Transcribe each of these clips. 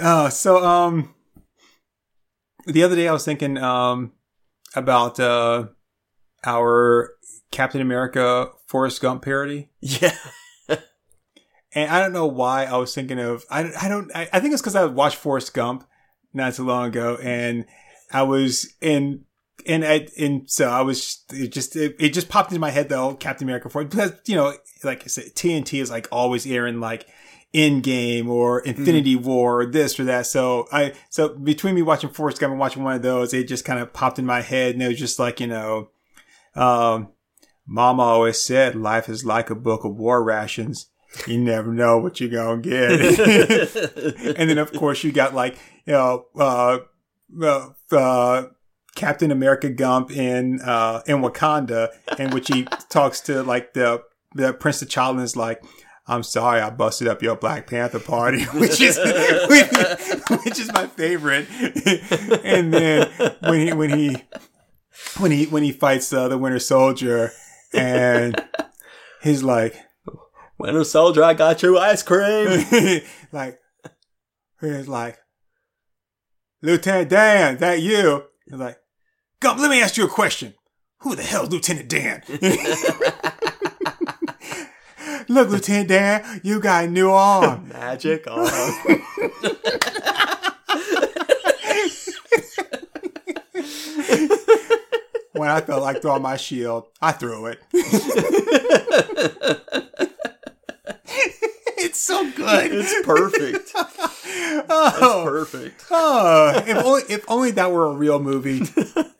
Uh, so um, the other day I was thinking um about uh our Captain America Forrest Gump parody. Yeah. And I don't know why I was thinking of I, I don't I, I think it's because I watched Forrest Gump not too long ago and I was in and I and so I was it just it, it just popped into my head though Captain America for because you know like I said TNT is like always airing like Endgame or Infinity War or this or that. So I so between me watching Forrest Gump and watching one of those it just kind of popped in my head and it was just like you know um Mama always said life is like a book of war rations. You never know what you're gonna get. And then of course you got like you know uh uh, uh Captain America Gump in uh in Wakanda in which he talks to like the the Prince T'Challa and is like I'm sorry I busted up your Black Panther party which is which is my favorite and then when he when he when he when he fights uh, the Winter Soldier and he's like Winter Soldier, I got you ice cream. like, he's like, Lieutenant Dan, that you? He's like, Gump, let me ask you a question. Who the hell's Lieutenant Dan? Look, Lieutenant Dan, you got a new arm. Magic arm. when I felt like throwing my shield, I threw it. it's so good. It's perfect. Oh, It's perfect. oh, if only if only that were a real movie,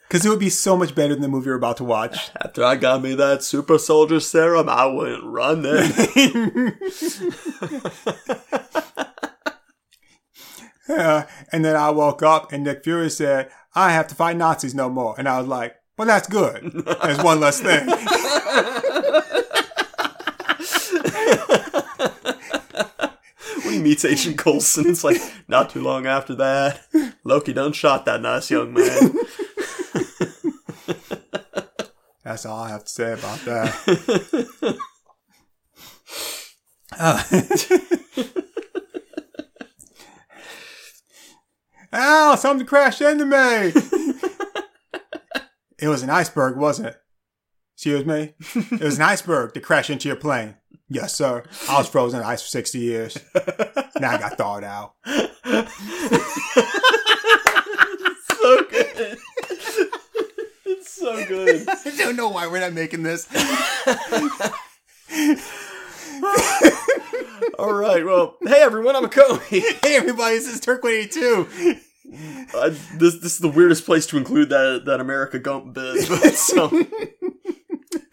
because it would be so much better than the movie you're about to watch. After I got me that super soldier serum, I went running. Uh, and then I woke up and Nick Fury said, "I have to fight Nazis no more," and I was like, "Well, that's good. There's one less thing." when he meets Agent Coulson, it's like not too long after that, Loki done shot that nice young man. That's all I have to say about that. Uh, Ow, something crashed into me. it was an iceberg, wasn't it? Excuse me? It was an iceberg that crashed into your plane. Yes, sir. I was frozen in ice for 60 years. Now I got thawed out. so good. So good. I don't know why we're not making this. All right. Well, hey everyone, I'm a Cody. Hey, everybody, this is Turk182. Uh, this this is the weirdest place to include that that America Gump bit. But so,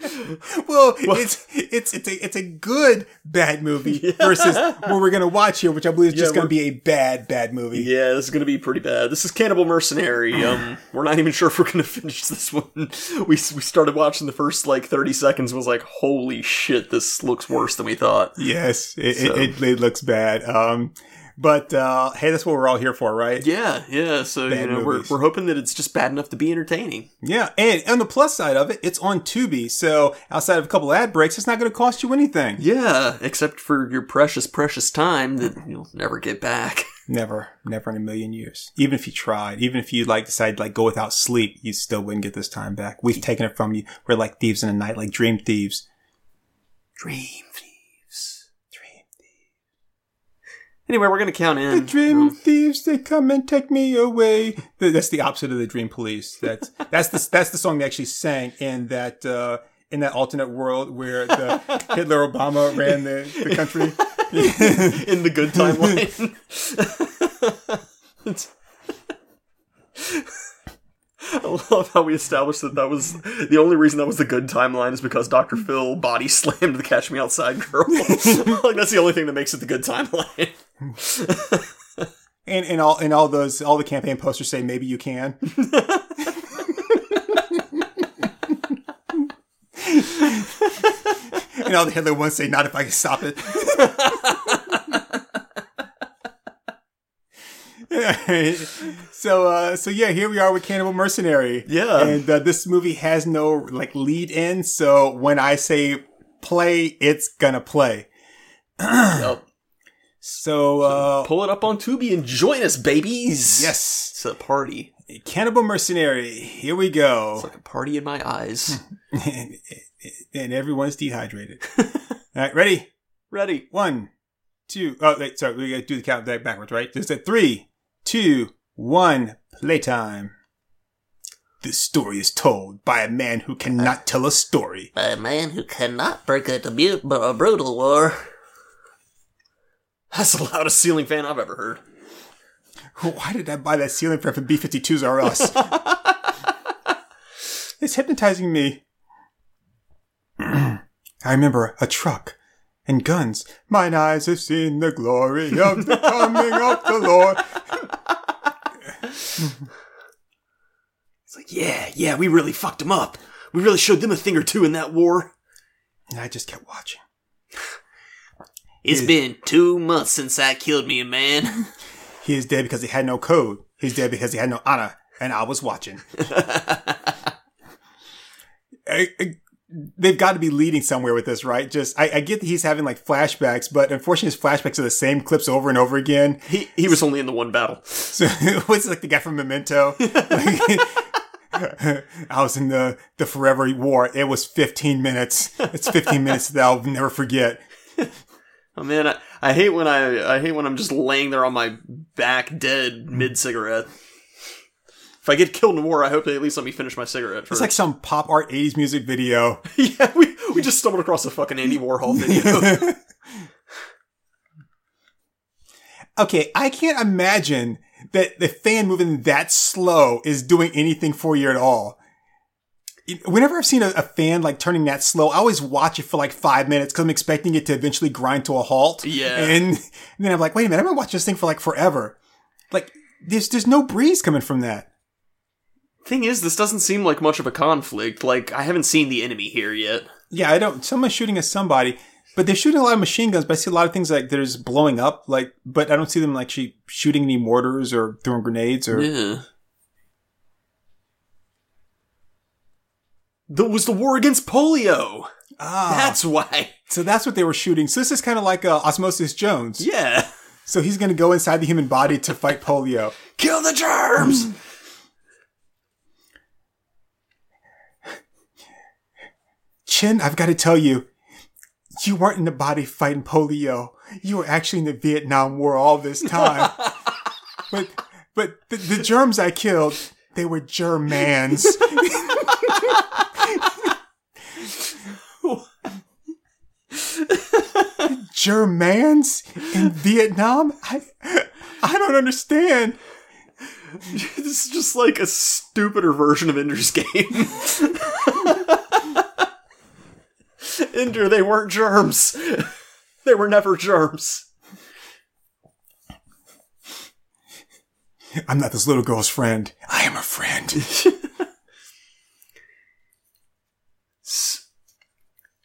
Well, it's it's it's a it's a good bad movie versus what we're gonna watch here, which I believe is just gonna be a bad bad movie. yeah, this is gonna be pretty bad. This is Cannibal Mercenary. Um, we're not even sure if we're gonna finish this one. We we started watching the first like 30 seconds and was like, holy shit, this looks worse than we thought. Yes, it, So- it, it, it looks bad. Um, but uh, hey, that's what we're all here for, right? Yeah, yeah. So Bad you know, movies. we're we're hoping that it's just bad enough to be entertaining. Yeah, and on the plus side of it, it's on Tubi, so outside of a couple ad breaks, it's not going to cost you anything. Yeah, except for your precious, precious time that you'll never get back. Never, never in a million years. Even if you tried, even if you like decided like go without sleep, you still wouldn't get this time back. We've taken it from you. We're like thieves in the night, like dream thieves. Dream thieves. Dream Anyway, we're gonna count in. The dream Um, thieves, they come and take me away. That's the opposite of the dream police. That's that's the that's the song they actually sang in that uh, in that alternate world where the Hitler Obama ran the, the country. in the good timeline. I love how we established that that was the only reason that was the good timeline is because Dr. Phil body slammed the Catch Me Outside girl. like that's the only thing that makes it the good timeline. And and all and all those all the campaign posters say maybe you can. and all the Hitler ones say not if I can stop it. so uh so yeah here we are with cannibal mercenary Yeah. and uh, this movie has no like lead in so when i say play it's gonna play Yep. So, uh, Pull it up on Tubi and join us, babies. yes, It's a party. Cannibal Mercenary. Here we go. It's like a party in my eyes. and, and everyone's dehydrated. All right, ready? Ready. One, two. Oh, wait, sorry. We gotta do the count back backwards, right? Just a three, two, one. Playtime. This story is told by a man who cannot tell a story. By a man who cannot break a, bu- a brutal war. That's the loudest ceiling fan I've ever heard. Why did I buy that ceiling fan from B-52s or us? it's hypnotizing me. I remember a truck and guns. Mine eyes have seen the glory of the coming of the Lord. It's like, yeah, yeah, we really fucked them up. We really showed them a thing or two in that war. And I just kept watching. It's been two months since I killed me a man. He is dead because he had no code. He's dead because he had no honor, and I was watching. I- I- they've got to be leading somewhere with this, right? Just I, I get that he's having like flashbacks, but unfortunately, his flashbacks are the same clips over and over again. He he was only in the one battle. So what's like the guy from Memento? Like, I was in the the Forever War. It was 15 minutes. It's 15 minutes that I'll never forget. Oh man, I, I hate when I I hate when I'm just laying there on my back dead mid cigarette. If I get killed in war, I hope they at least let me finish my cigarette first. It's like some pop art 80s music video. yeah, we we just stumbled across a fucking Andy Warhol video. Okay, I can't imagine that the fan moving that slow is doing anything for you at all. Whenever I've seen a, a fan like turning that slow, I always watch it for like five minutes because I'm expecting it to eventually grind to a halt. Yeah. And, and then I'm like, wait a minute, I'm gonna watch this thing for like forever. Like, there's there's no breeze coming from that. Thing is, this doesn't seem like much of a conflict. Like I haven't seen the enemy here yet. Yeah, I don't. Someone's shooting at somebody, but they're shooting a lot of machine guns. But I see a lot of things like there's blowing up. Like, but I don't see them like she shooting any mortars or throwing grenades or. Yeah. That was the war against polio. Ah, That's why. so that's what they were shooting. So this is kind of like uh, Osmosis Jones. Yeah. So he's going to go inside the human body to fight polio. Kill the germs. Chin, I've got to tell you, you weren't in the body fighting polio. You were actually in the Vietnam War all this time. but but the, the germs I killed, they were Germans. Germans in Vietnam? I I don't understand. this is just like a stupider version of Ender's Game. Ender, they weren't germs. They were never germs. I'm not this little girl's friend. I am a friend.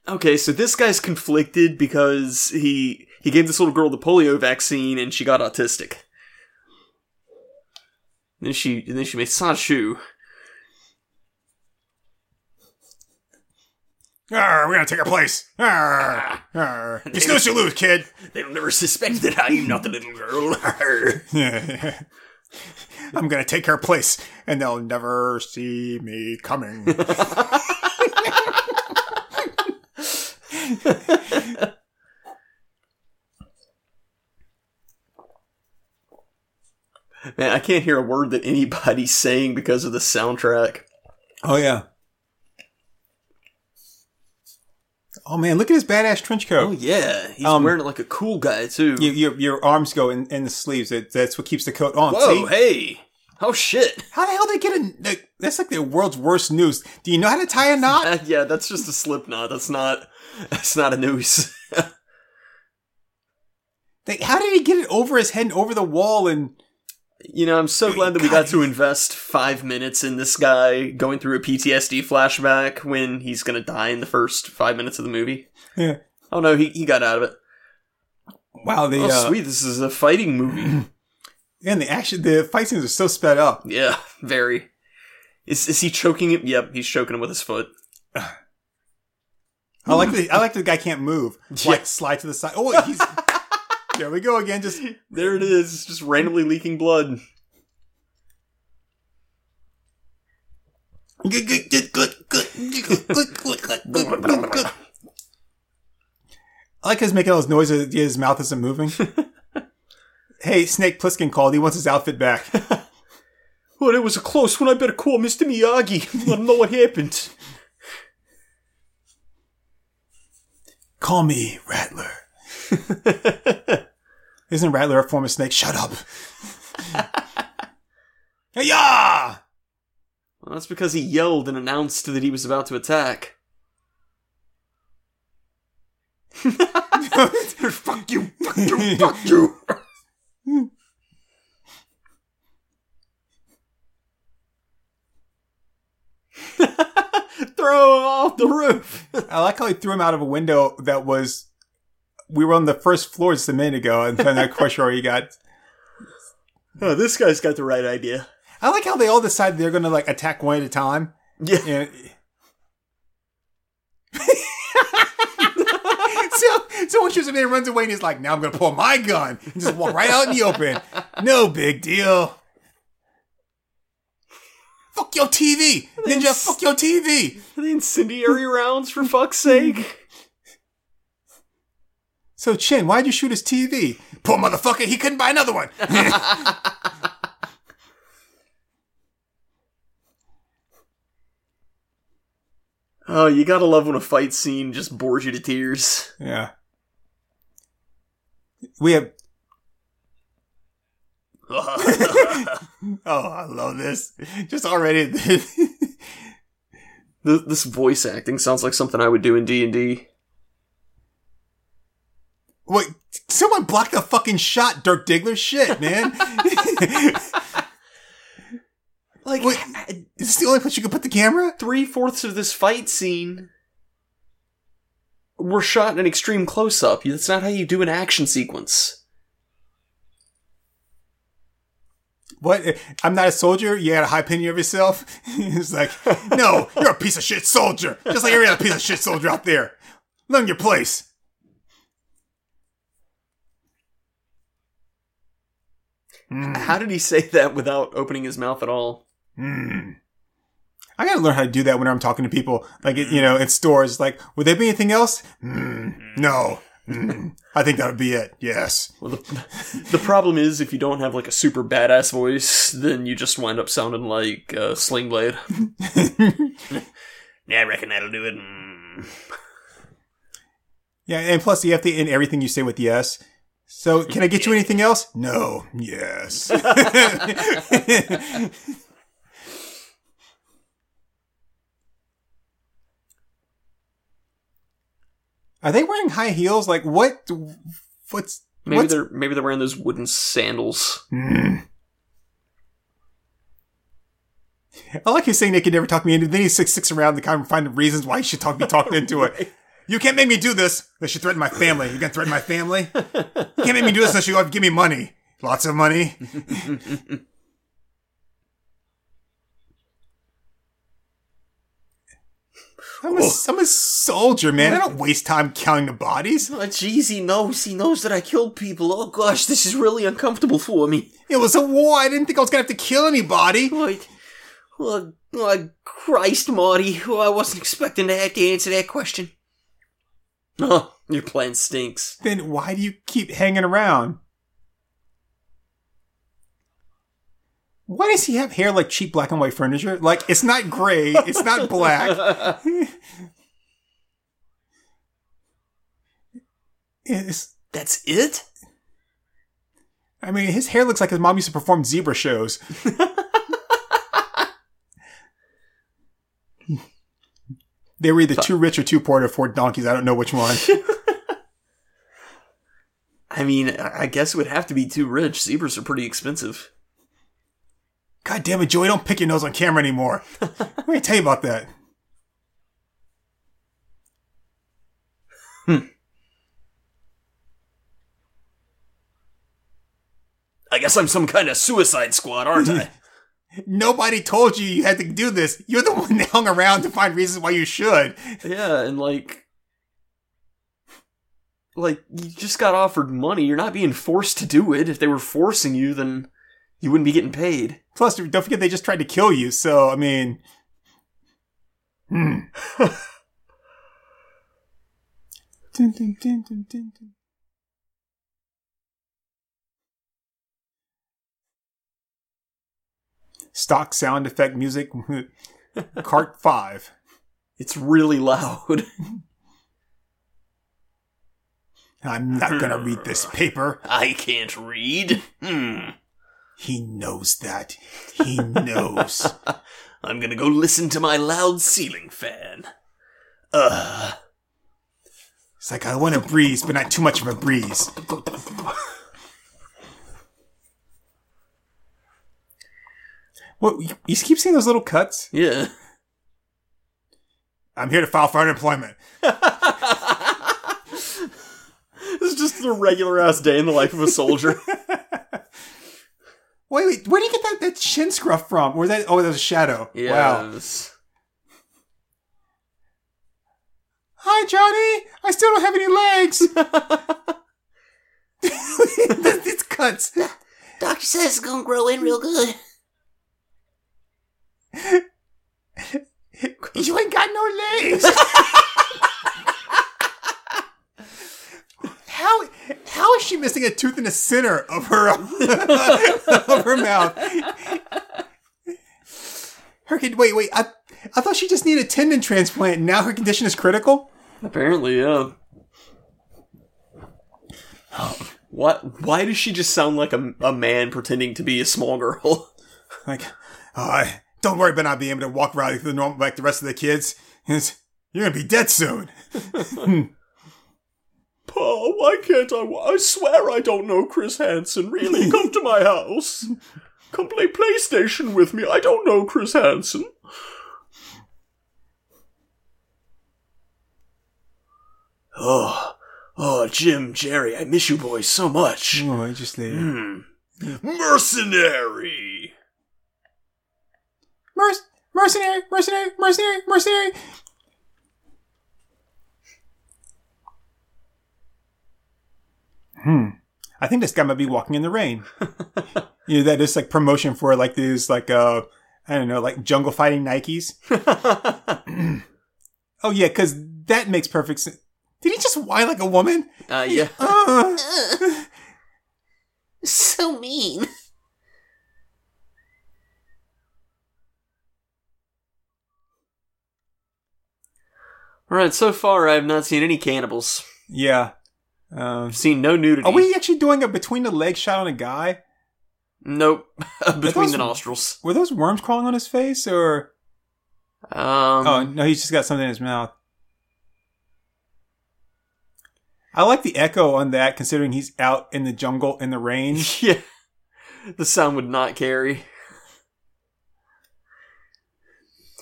Okay, so this guy's conflicted because he he gave this little girl the polio vaccine and she got autistic. Then she and then she made Sanchu. Arr, we're gonna take her place. Arr, ah. arr. You snooze, you lose, kid. They'll never suspect that I am not the little girl. I'm gonna take her place, and they'll never see me coming. Man, I can't hear a word that anybody's saying because of the soundtrack. oh yeah. Oh man, look at his badass trench coat. Oh yeah, he's Um, wearing it like a cool guy too. You, your your arms go in, in the sleeves. It, that's what keeps the coat on. Whoa, See? hey, oh shit. How the hell they get a? like, That's like the world's worst noose. Do you know how to tie a knot? Yeah, that's just a slip knot. That's not. That's not a noose. Like, how did he get it over his head and over the wall? And You know, I'm so glad that we got to invest five minutes in this guy going through a PTSD flashback when he's gonna die in the first five minutes of the movie. yeah. Oh no, he, he got out of it. wow, the Oh uh, sweet, this is a fighting movie. and the action, the fight scenes are so sped up. yeah, very. Is is he choking him? Yep, he's choking him with his foot. I like the I like the guy can't move. Yeah. Like slide to the side. Oh, he's There we go again. Just There it is, just randomly leaking blood. I like his making all those noises. His mouth isn't moving. Hey, Snake Plissken called. He wants his outfit back. Well, it was a close one. I better call Mr. Miyagi. Let him know what happened. Call me Rattler. Isn't Rattler a form of snake? Shut up. yeah. Well, that's because he yelled and announced that he was about to attack. fuck you. Fuck you. Fuck you. Hmm. Throw him off the roof. I like how he threw him out of a window that was. We were on the first floor just a minute ago, and then that question where he got. Oh, this guy's got the right idea. I like how they all decided they're going to like attack one at a time. Yeah. And so, so shoots him and runs away, and he's like, "Now I'm gonna pull my gun and just walk right out in the open. No big deal. Fuck your TV, Ninja. Fuck your TV." The incendiary rounds, for fuck's sake. So Chin, why'd you shoot his TV? Poor motherfucker, he couldn't buy another one. Oh, you gotta love when a fight scene just bores you to tears. yeah. We have. oh, I love this. Just already. This voice acting sounds like something I would do in D and D. Wait, someone blocked the fucking shot, Dirk Diggler. Shit, man. Like Wait, is this the only place you can put the camera? three fourths of this fight scene were shot in an extreme close up. That's not how you do an action sequence. What? I'm not a soldier. You had a high opinion of yourself. it's like, no, you're a piece of shit soldier, just like every other piece of shit soldier out there. Learn your place. Hmm. How did he say that without opening his mouth at all? Hmm. I gotta learn how to do that when I'm talking to people, like you know, in stores. Like, would there be anything else? Mm, no. Mm, I think that would be it. Yes. Well, the, the problem is if you don't have like a super badass voice, then you just wind up sounding like uh, Sling Blade. yeah, I reckon that'll do it. Mm. Yeah, and plus you have to end everything you say with yes. So, can I get you anything else? No. Yes. Are they wearing high heels? Like what? What's Maybe what's, they're maybe they're wearing those wooden sandals. Mm. I like you saying they can never talk me into. Then he six six around to kind of find the reasons why he should talk be talked into it. You can't make me do this. They should threaten my family. You can threaten my family. You can't make me do this unless you give me money. Lots of money. I'm a, oh. I'm a soldier, man. I don't waste time counting the bodies. Oh, jeez, he knows. He knows that I killed people. Oh gosh, this is really uncomfortable for me. It was a war. I didn't think I was gonna have to kill anybody. What? Oh, oh, Christ, Marty. Oh, I wasn't expecting to have to answer that question. Oh, your plan stinks. Then why do you keep hanging around? Why does he have hair like cheap black and white furniture? Like it's not gray, it's not black. It's, That's it? I mean, his hair looks like his mom used to perform zebra shows. they were either too rich or too poor to afford donkeys. I don't know which one. I mean, I I guess it would have to be too rich. Zebras are pretty expensive. God damn it, Joey! Don't pick your nose on camera anymore. Let me tell you about that. Hmm. I guess I'm some kind of suicide squad, aren't I? Nobody told you you had to do this. You're the one that hung around to find reasons why you should. yeah, and like. like you just got offered money. You're not being forced to do it. If they were forcing you, then you wouldn't be getting paid. Plus, don't forget they just tried to kill you. So I mean, hmm. Dun, dun, dun. Stock sound effect music, cart five. It's really loud. I'm not gonna read this paper. I can't read. Hmm. He knows that. He knows. I'm gonna go listen to my loud ceiling fan. Ugh. It's like I want a breeze, but not too much of a breeze. What you, you keep seeing those little cuts? Yeah. I'm here to file for unemployment. This is just a regular ass day in the life of a soldier. Wait, wait, where do you get that, that shin scruff from? Or that oh that was a shadow. Wow. Hi Johnny! I still don't have any legs! it's cuts. Doctor says it's gonna grow in real good. You ain't got no legs. How how is she missing a tooth in the center of her of her mouth? Her kid, wait, wait. I I thought she just needed a tendon transplant. and Now her condition is critical. Apparently, yeah. What? Why does she just sound like a, a man pretending to be a small girl? Like, uh, don't worry about not being able to walk around like the normal like the rest of the kids. It's- You're gonna be dead soon. Pa, why can't I? I swear I don't know Chris Hansen. Really, come to my house. Come play PlayStation with me. I don't know Chris Hansen. Oh, oh, Jim, Jerry, I miss you boys so much. Oh, I just later. Hmm. Mercenary. Merc- mercenary, mercenary, mercenary, mercenary. Hmm. I think this guy might be walking in the rain. you know, that is like promotion for like these like uh I don't know, like jungle fighting Nikes. Oh yeah, because that makes perfect sense. Did he just whine like a woman? Uh, yeah. Uh, Ugh. So mean. All right. So far, I have not seen any cannibals. yeah. Um, seen no nudity. are we actually doing a between the legs shot on a guy? Nope. Between those- the nostrils. Were those worms crawling on his face or? Um. Oh no, he's just got something in his mouth. I like the echo on that, considering he's out in the jungle in the rain. Yeah. The sound would not carry.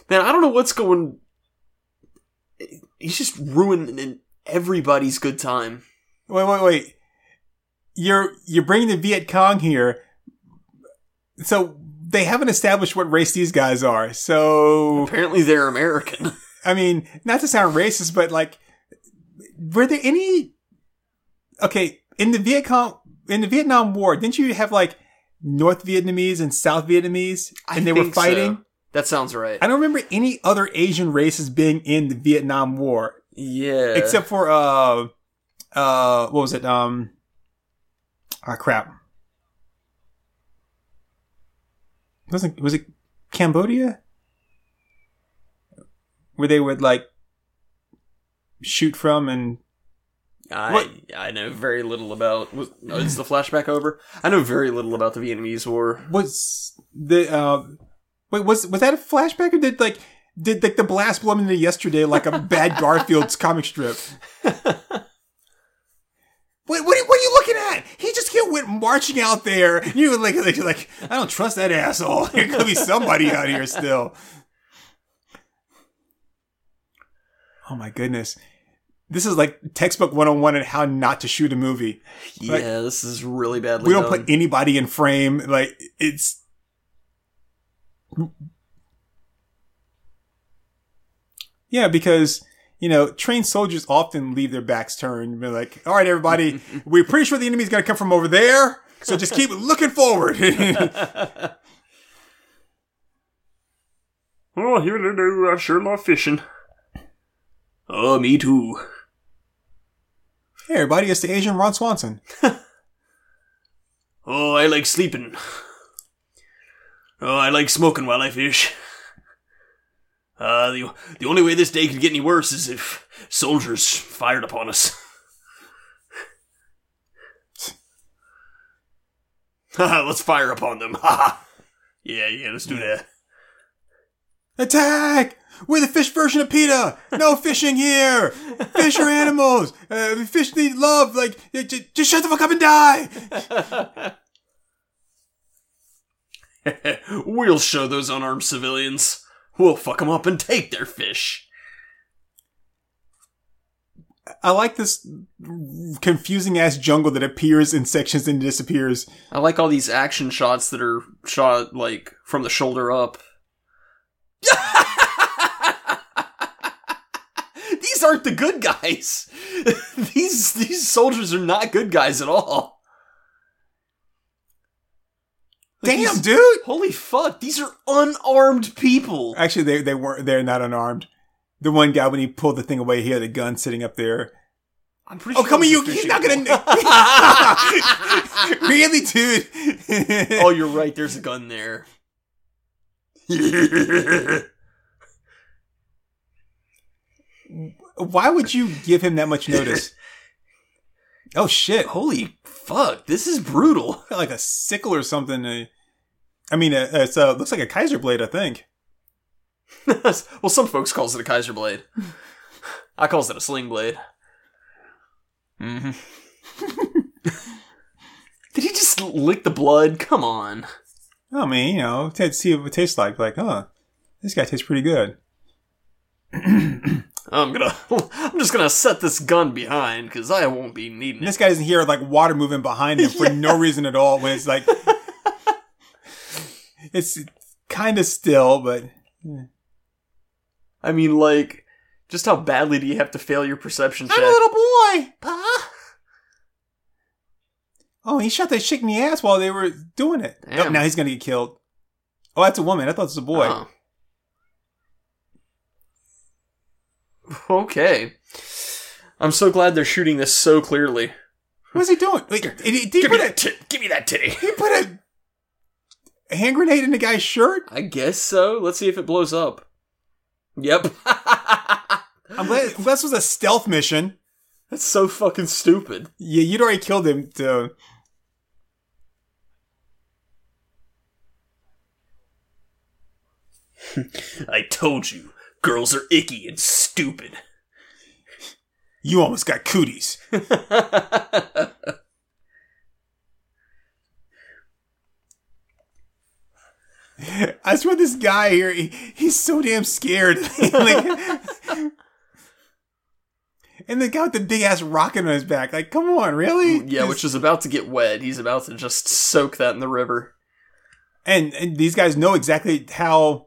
Man, I don't know what's going. He's just ruining everybody's good time. Wait, wait, wait! You're you're bringing the Viet Cong here, so they haven't established what race these guys are. So Apparently, they're American. I mean, not to sound racist, but like, were there any? Okay, in the Viet Cong, in the Vietnam War, didn't you have like North Vietnamese and South Vietnamese, and I they were think so. fighting? That sounds right. I don't remember any other Asian races being in the Vietnam War yeah. except for uh uh what was it um ah crap wasn't was it Cambodia where they would like shoot from and I What? I know very little about. Was, oh, is the flashback over? I know very little about the Vietnamese War. was the uh wait was was that a flashback or did like did like the blast blow into yesterday like a bad Garfield's comic strip? What, what, are- what are you looking at? He just get- went marching out there. You like, like, like, I don't trust that asshole. There could be somebody out here still. Oh my goodness. This is like textbook 101 on how not to shoot a movie. Yeah, Like, this is really badly We don't done. put anybody in frame. Like, it's. Yeah, because, you know, trained soldiers often leave their backs turned. And be like, all right, everybody, we're pretty sure the enemy's going to come from over there. So just keep looking forward. Oh, here they do. I sure love fishing. Oh, me too. hey, everybody, it's the Asian Ron Swanson. Oh, I like sleeping. Oh, I like smoking while I fish. Uh, the, the only way this day could get any worse is if soldiers fired upon us. Let's fire upon them. Yeah, yeah, let's do that. Attack! We're the fish version of PETA! No fishing here! Fish are animals! Uh, fish need love! Like, uh, j- just shut the fuck up and die! we'll show those unarmed civilians. We'll fuck them up and take their fish. I like this confusing ass jungle that appears in sections and disappears. I like all these action shots that are shot like from the shoulder up. these aren't the good guys. these these soldiers are not good guys at all. Like, Damn, dude! Holy fuck, these are unarmed people. Actually, they, they weren't, they're not unarmed. The one guy, when he pulled the thing away, he had a gun sitting up there. I'm pretty sure. Oh, sure come on, you, he's not gonna. really, dude? oh, you're right, there's a gun there. Why would you give him that much notice? Oh shit! Holy fuck, this is brutal. like a sickle or something. Uh, I mean, uh, it's uh, looks like a Kaiser blade. I think. well, some folks calls it a Kaiser blade. I calls it a sling blade. Mm-hmm. Did he just lick the blood? Come on. I mean, you know, to see what it tastes like. Like, huh, this guy tastes pretty good. I'm gonna. I'm just gonna set this gun behind because I won't be needing And it. this guy doesn't hear like water moving behind him for no reason at all. When it's like, it's kind of still, but I mean, like, just how badly do you have to fail your perception I'm check? A little boy. Pa? Oh, he shot that chick in the ass while they were doing it. Oh, now he's gonna get killed. Oh, that's a woman. I thought it was a boy. Oh. Okay. I'm so glad they're shooting this so clearly. What's he doing? Like, did he, did he Give me a, that tit. Give me that titty. he put a, a hand grenade in the guy's shirt? I guess so. Let's see if it blows up. Yep. I'm glad this was a stealth mission. That's so fucking stupid. Yeah, you'd already killed him. So. I told you, girls are icky and stupid. You almost got cooties. I swear this guy here, he, he's so damn scared. like, and the guy with the big ass rocket on his back. Like, come on, really? Mm, yeah, Just- which is about to get wet. He's about to just soak that in the river. and and these guys know exactly how,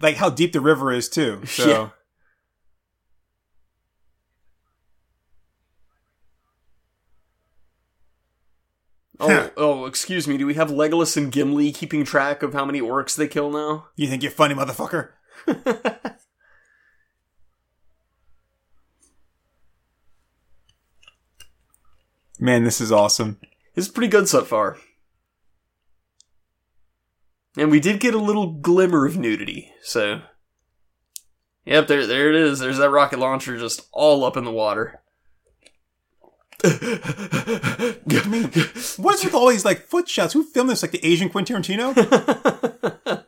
like how deep the river is too. So Yeah. Oh, oh, excuse me. Do we have Legolas and Gimli keeping track of how many orcs they kill now? you think you're funny, motherfucker? Man, this is awesome. It's pretty good so far. And we did get a little glimmer of nudity, so. Yep, there, there it is. There's that rocket launcher just all up in the water. I mean, what is with all these like foot shots? Who filmed this? Like the Asian Quentin Tarantino?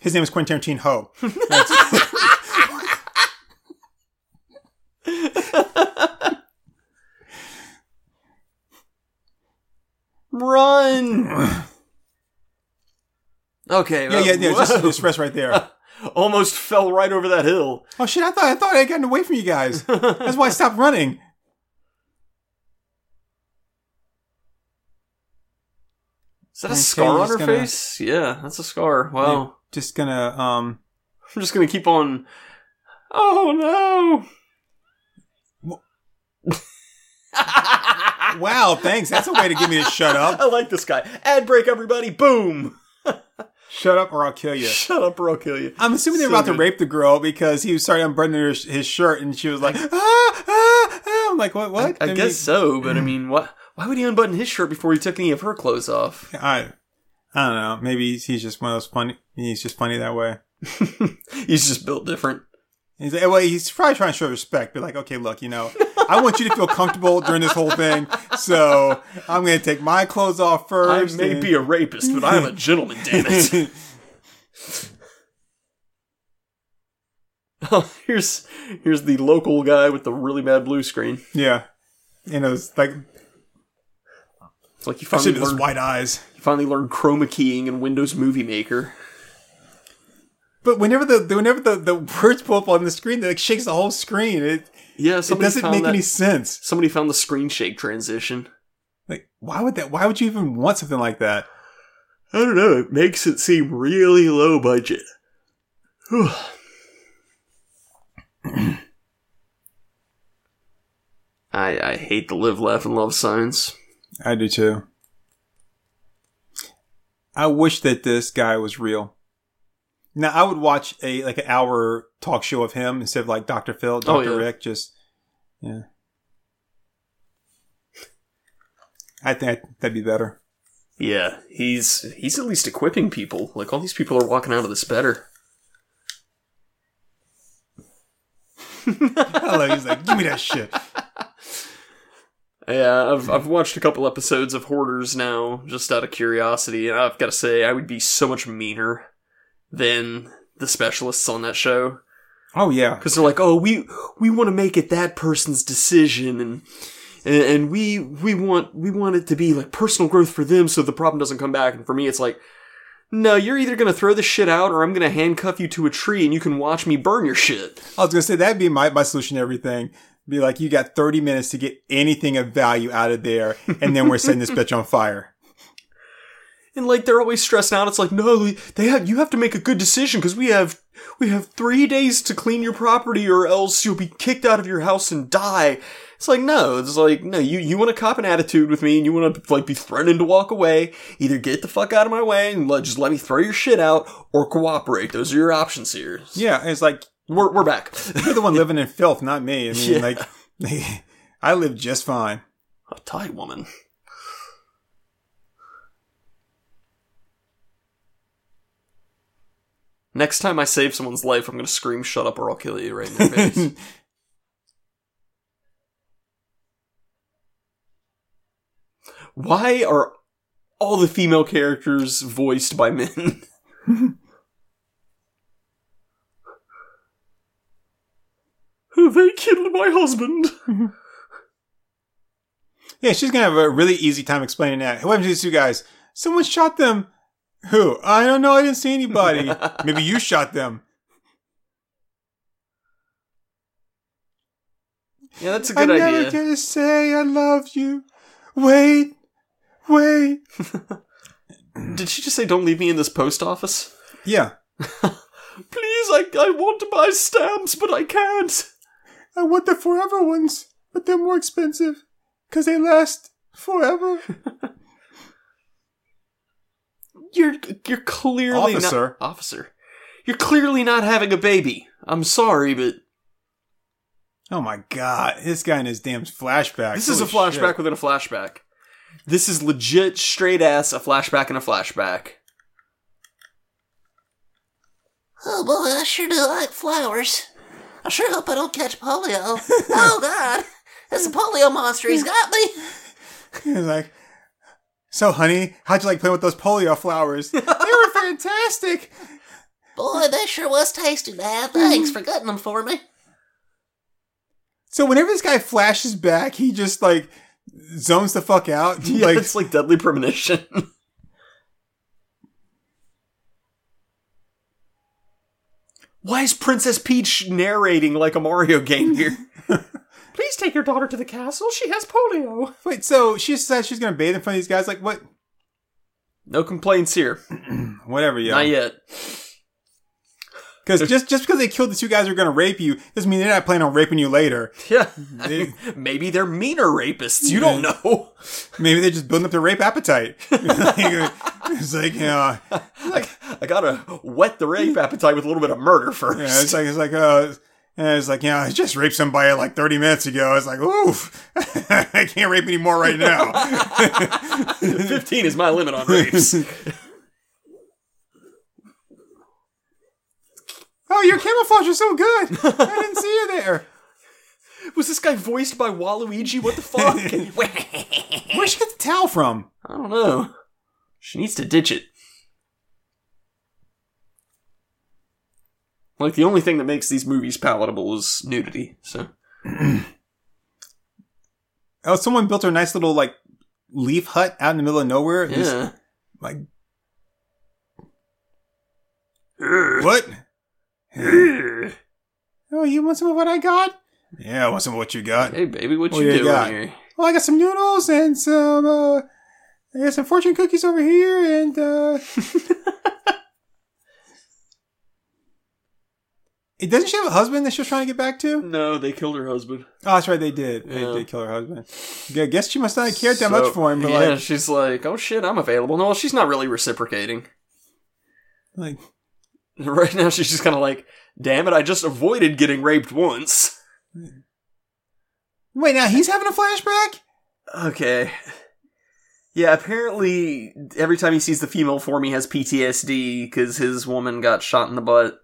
His name is Quentin Tarantino. That's- Run! Okay. yeah, yeah, yeah. Just, just rest right there. Almost fell right over that hill. Oh shit! I thought I thought I had gotten away from you guys. That's why I stopped running. Is that a scar on her gonna- face? Yeah, that's a scar. Wow. Just gonna um. I'm just gonna keep on. Oh no! Wow, thanks. That's a way to get me to shut up. I like this guy. Ad break, everybody. Boom. Shut up or I'll kill you. Shut up or I'll kill you. I'm assuming they're So about to rape the girl because he was starting unbuttoning her, his shirt and she was like, ah, ah, ah. I'm like, what, what? I mean, guess so, but I mean, what? Why would he unbutton his shirt before he took any of her clothes off? I, I don't know. Maybe he's just one of those funny, he's just funny that way. He's just built different. He's like, well, he's probably trying to show respect, but like, okay, look, you know, I want you to feel comfortable during this whole thing, so I'm going to take my clothes off first. I may and- be a rapist, but I'm a gentleman. Damn it! Oh, here's here's the local guy with the really bad blue screen. yeah, and it was like, It's like you finally those learned, white eyes. you finally learned chroma keying in Windows Movie Maker. But whenever the whenever the, the words pull up on the screen, it like shakes the whole screen. It Yeah, it doesn't make that, any sense. Somebody found the screen shake transition. Like, why would that? Why would you even want something like that? I don't know. It makes it seem really low budget. I I hate the live, laugh, and love signs. I do too. I wish that this guy was real. Now I would watch a like an hour talk show of him instead of like Dr. Phil, Oh, Dr. yeah. Rick. Just yeah, I think that'd be better. Yeah, he's he's at least equipping people. Like all these people are walking out of this better. I love. He's like, give me that shit. Yeah, I've I've watched a couple episodes of Hoarders now, just out of curiosity, and I've got to say I would be so much meaner than the specialists on that show Oh yeah, because they're like, oh, we we want to make it that person's decision, and, and and we we want we want it to be like personal growth for them, so the problem doesn't come back. And for me, it's like, no, you're either gonna throw this shit out, or I'm gonna handcuff you to a tree, and you can watch me burn your shit. I was gonna say that'd be my my solution to everything. Be like, you got 30 minutes to get anything of value out of there, and then we're setting this bitch on fire. And like they're always stressing out. It's like, no, they have you have to make a good decision because we have we have three days to clean your property, or else you'll be kicked out of your house and die. It's like no, it's like no. You you want to cop an attitude with me, and you want to like be threatening to walk away. Either get the fuck out of my way and let, just let me throw your shit out, or cooperate. Those are your options here. Yeah, it's like We're we're back. you're the one living in filth, not me. I mean, Yeah. like, I live just fine. a Thai woman. Next time I save someone's life, I'm gonna scream "Shut up, or I'll kill you!" right in their face. Why are all the female characters voiced by men? They killed my husband. Yeah, she's gonna have a really easy time explaining that. What happened to these two guys? Someone shot them. Who? I don't know. I didn't see anybody. Maybe you shot them. Yeah, that's a I'm good never idea. gonna say I love you. Wait, wait. Did she just say, "Don't leave me in this post office"? Yeah, Please, I I want to buy stamps, but I can't. I want the forever ones, but they're more expensive because they last forever. You're you're clearly Officer. not officer. You're clearly not having a baby. I'm sorry, but Oh my god, this guy in his damn flashback. this is a flashback shit. within a flashback. This is legit, straight ass a flashback and a flashback. Oh boy, I sure do like flowers. I sure hope I don't catch polio. oh god, it's a polio monster. He's got me. He's like, so honey, how'd you like playing with those polio flowers? they were fantastic. Boy, they sure was tasty to have. Mm-hmm. Thanks for cutting them for me. So whenever this guy flashes back, he just like zones the fuck out. Yeah, like, it's like deadly premonition. Why is Princess Peach narrating like a Mario game here? Please take your daughter to the castle. She has polio. wait, so she says she's gonna bathe in front of these guys? Like what? No complaints here. Whatever, yeah. Not yet. Because just just because they killed the two guys who are going to rape you doesn't mean they're not planning on raping you later. Yeah. They- Maybe they're meaner rapists. You don't know. Maybe they're just building up their rape appetite. it's like you know, Like, I gotta whet the rape appetite with a little bit of murder first. yeah, it's like it's like uh, and it's like know, I just raped somebody like thirty minutes ago. It's like oof, I can't rape anymore right now. 15 is my limit on rapes. Oh, your camouflage is so good. I didn't see you there. Was this guy voiced by Waluigi? What the fuck? Where'd she get the towel from? I don't know. She needs to ditch it. Like, the only thing that makes these movies palatable is nudity, so. Oh, someone built her a nice little like leaf hut out in the middle of nowhere. Yeah. Like what? Oh, you want some of what I got? Yeah, I want some of what you got. Hey, baby, what What you you doing got? here? Well, I got some noodles and some, uh, I got some fortune cookies over here and, uh, it doesn't she have a husband that she was trying to get back to? No, they killed her husband. Oh, that's right, they did. They Yeah. did kill her husband. I guess she must not have cared that much for him, but yeah, like, she's like, oh shit, I'm available. No, she's not really reciprocating. like, Right now, she's just kind of like, damn it, I just avoided getting raped once. wait, now he's having a flashback? Okay. Yeah, apparently, every time he sees the female form, he has PTSD because his woman got shot in the butt.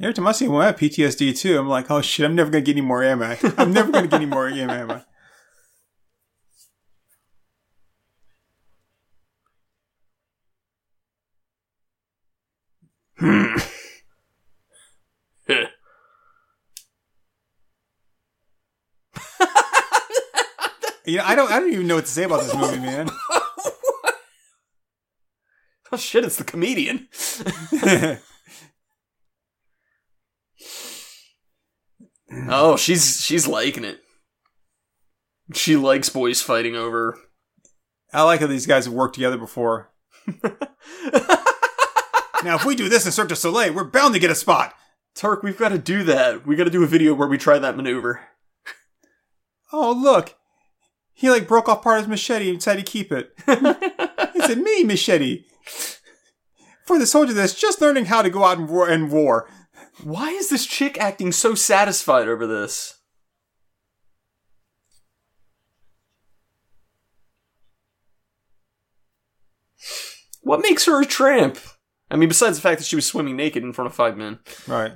Every time I see one, I have PTSD too. I'm like, oh shit, I'm never gonna get any more ammo. I'm never gonna get any more ammo. You know, I don't, I don't even know what to say about this movie, man. Oh shit, it's the comedian. Oh, she's she's liking it. She likes boys fighting over. I like how these guys have worked together before. Now, if we do this in Cirque du Soleil, we're bound to get a spot. Turk, we've got to do that. We got to do a video where we try that maneuver. Oh, look. He like broke off part of his machete and decided to keep it. it's a mini machete. For the soldier that's just learning how to go out and war and war. Why is this chick acting so satisfied over this? What makes her a tramp? I mean, besides the fact that she was swimming naked in front of five men. Right.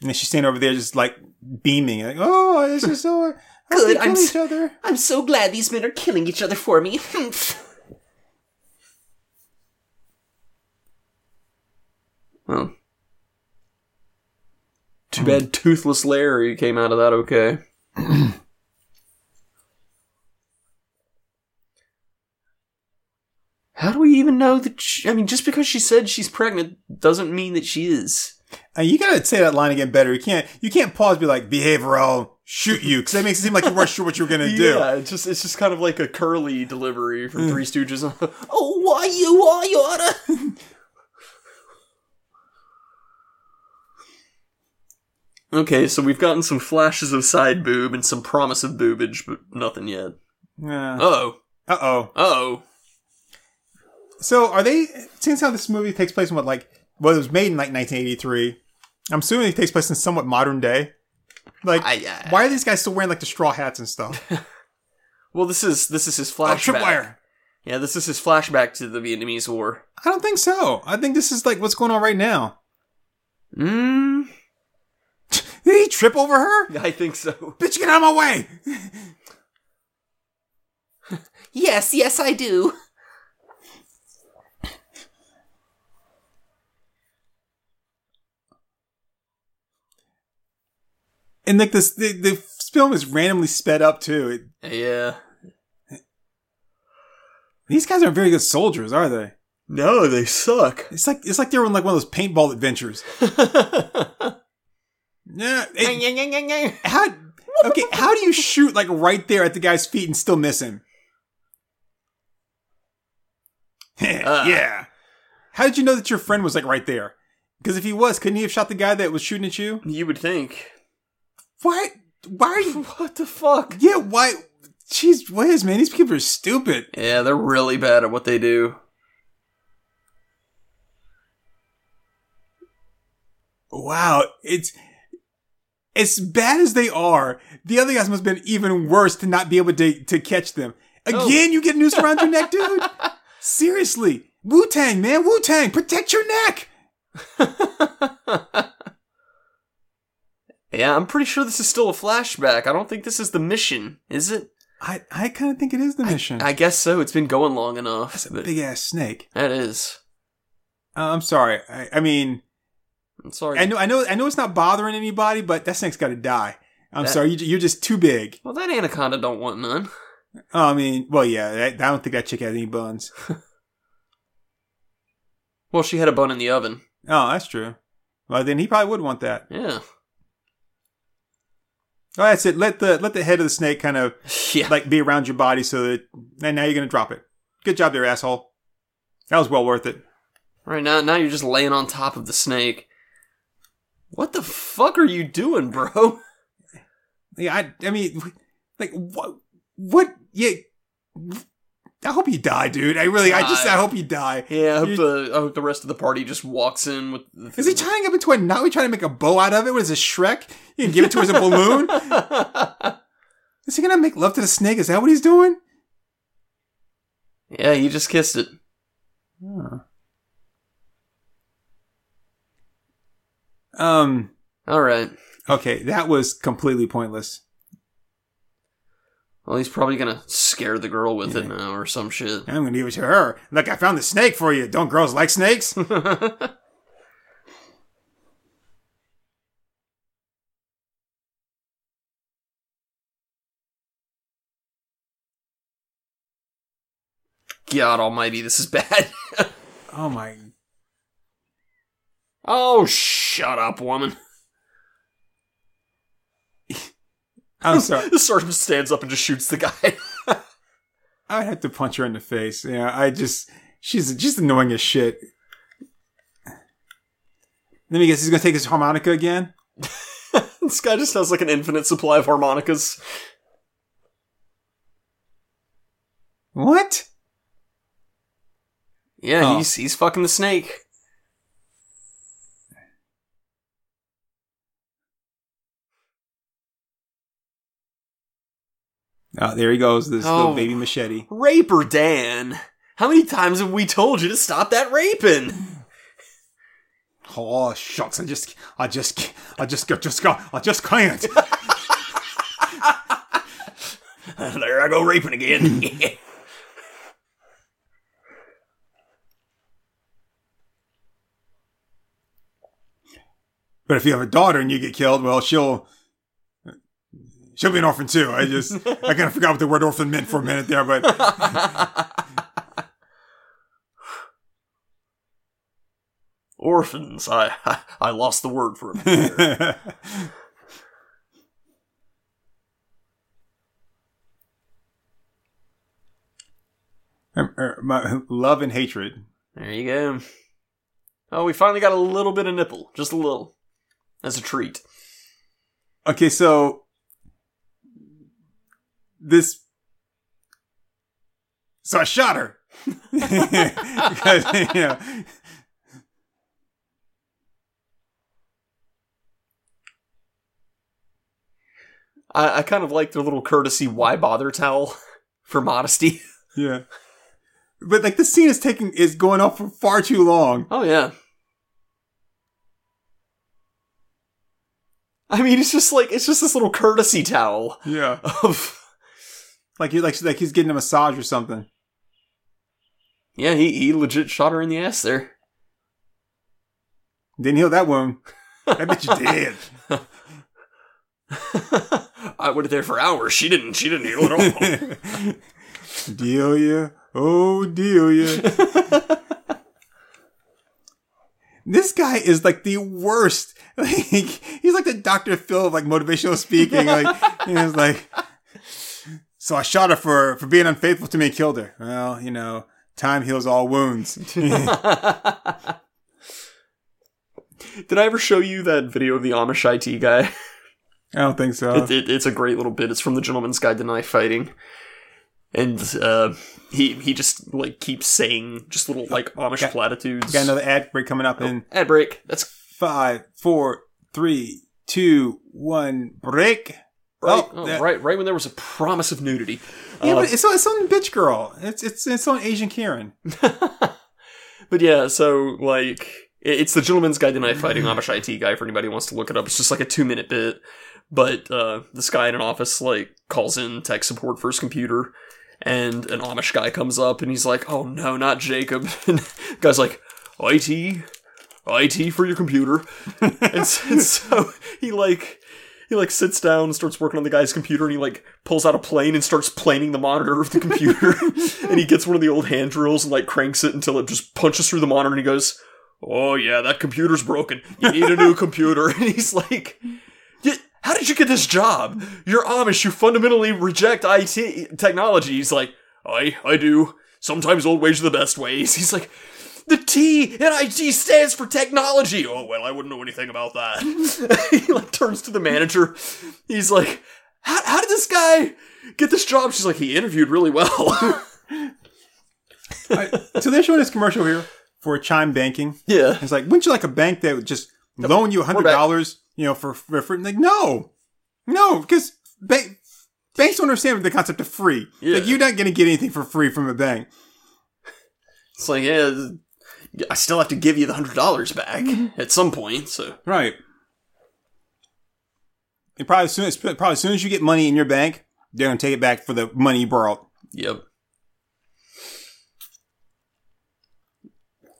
And then she's standing over there just like beaming. Like, oh, this is so. Good, I'm each other. I'm so glad these men are killing each other for me. Well. Too hmm. bad Toothless Larry came out of that okay. How do we even know that? She, I mean, just because she said she's pregnant doesn't mean that she is. Uh, you gotta say that line again better. You can't. You can't pause. and Be like, behave or I'll shoot you, because that makes it seem like you weren't sure what you were gonna do. Yeah, it's just it's just kind of like a curly delivery from Three Stooges. oh, why you are, you oughta. okay, so we've gotten some flashes of side boob and some promise of boobage, but nothing yet. Uh Oh, Uh oh. oh, So are they? Since how this movie takes place in what like well, it was made in like 1983. I'm assuming it takes place in somewhat modern day. Like, I, uh, why are these guys still wearing like the straw hats and stuff? Well, this is this is his oh, flashback. tripwire. Yeah, this is his flashback to the Vietnamese War. I don't think so. I think this is like what's going on right now. Mm, Did he trip over her? I think so. Bitch, get out of my way! Yes, yes, I do. And like this, the, the film is randomly sped up too. It, Yeah. these guys aren't very good soldiers, are they? No, they suck. It's like it's like they were on like one of those paintball adventures. Yeah. it- how? Okay, how do you shoot like right there at the guy's feet and still miss him? yeah. How did you know that your friend was like right there? Because if he was, couldn't he have shot the guy that was shooting at you? You would think. Why? Why are you? What the fuck? Yeah, why? Jeez, whiz, man, these people are stupid. Yeah, they're really bad at what they do. Wow, it's as bad as they are. The other guys must have been even worse to not be able to to catch them. Oh. Again, you get noose around your neck, dude. Seriously, Wu Tang, man, Wu Tang, protect your neck. Yeah, I'm pretty sure this is still a flashback. I don't think this is the mission, is it? I I kind of think it is the mission. I guess so. It's been going long enough. That's a big ass snake. that is. Uh, I'm sorry. I, I mean, I'm sorry. I know, I know, I know, it's not bothering anybody, but that snake's got to die. I'm That- sorry, you, you're just too big. well, that anaconda don't want none. Oh, I mean, well, yeah, I, I don't think that chick had any buns. Well, she had a bun in the oven. Oh, that's true. Well, then he probably would want that. Yeah. Oh, that's it. Let the let the head of the snake kind of Yeah. like be around your body, so that and now you're gonna drop it. Good job there, asshole. That was well worth it. right now, now you're just laying on top of the snake. What the fuck are you doing, bro? Yeah, I, I mean, like what? What? Yeah. I hope you die, dude. I really, I just, I hope you die. Yeah, I hope the I hope the rest of the party just walks in with. The, Is he tying up into a knot? We trying to make a bow out of it? What is this, Shrek? You can give it to as a balloon? Is he gonna make love to the snake? Is that what he's doing? yeah, you just kissed it. Um. All right. Okay, that was completely pointless. Well, he's probably gonna scare the girl with it now or some shit. I'm gonna give it to her. Look, I found the snake for you. Don't girls like snakes? God Almighty, this is bad. oh my. oh, shut up, woman. I'm sorry. The sergeant stands up and just shoots the guy. I would have to punch her in the face. Yeah, I just. She's just annoying as shit. Let me guess, he's gonna take his harmonica again? this guy just has like an infinite supply of harmonicas. What? Yeah, Oh. he's he's fucking the snake. Oh, there he goes, this Oh. little baby machete. Raper Dan. How many times have we told you to stop that raping? Oh shucks! I just, I just, I just, I just got, I just can't. there I go raping again. But if you have a daughter and you get killed, well, she'll, she'll be an orphan too. I just, I kind of forgot what the word orphan meant for a minute there, but Orphans. I, I I lost the word for a minute. there. Er, my love and hatred. there you go. Oh, we finally got a little bit of nipple, just a little, as a treat. Okay, so this. So I shot her. because, you know, I, I kind of like their little courtesy "why bother" towel for modesty. yeah. But like the scene is taking is going on for far too long. Oh yeah. I mean, it's just like it's just this little courtesy towel Yeah. of. Like he like like he's getting a massage or something. Yeah, he he legit shot her in the ass there. Didn't heal that wound. I bet you did. I waited there for hours. She didn't. She didn't heal at all. Delia. Oh, Delia. this guy is like the worst. Like, he's like the Dr. Phil of like motivational speaking. Like, he's like, so I shot her for, for being unfaithful to me and killed her. Well, you know, time heals all wounds. Did I ever show you that video of the Amish IT guy? I don't think so. It, it, it's a great little bit. It's from the Gentleman's Guide to Knife Fighting, and uh, he he just like keeps saying just little like Amish Got- platitudes. Got another ad break coming up in ad break. That's five, four, three, two, one, break. Right. Oh, Oh, that- right, right when there was a promise of nudity. Yeah, Uh, but it's on, it's on Bitch Girl. It's it's it's on Asian Karen. But yeah, so like it- it's the Gentleman's Guide to Knife Fighting Amish IT guy for anybody who wants to look it up. It's just like a two minute bit, but uh, this guy in an office like calls in tech support for his computer, and an Amish guy comes up and he's like, "Oh no, not Jacob." And the guy's like, "IT, IT for your computer," and, and so he like. He like sits down and starts working on the guy's computer and he like pulls out a plane and starts planing the monitor of the computer. and he gets one of the old hand drills and like cranks it until it just punches through the monitor and he goes, Oh yeah, that computer's broken. You need a new computer. And he's like, "Yeah, How did you get this job? You're Amish. You fundamentally reject IT technology. He's like, I, I do. Sometimes old ways are the best ways. He's like, the T in IT stands for technology. Oh well, I wouldn't know anything about that. he like turns to the manager. He's like, how, how did this guy get this job? She's like, he interviewed really well. Alright, so they're showing this commercial here for Chime Banking. yeah. It's like, wouldn't you like a bank that would just loan you hundred dollars? You know, for, for for like no, no, because bank, banks don't understand the concept of free. Yeah. Like you're not going to get anything for free from a bank. It's like, yeah, I still have to give you the hundred dollars back mm-hmm. at some point. So Right. And probably as soon as probably as soon as you get money in your bank, they're gonna take it back for the money you borrowed. yep.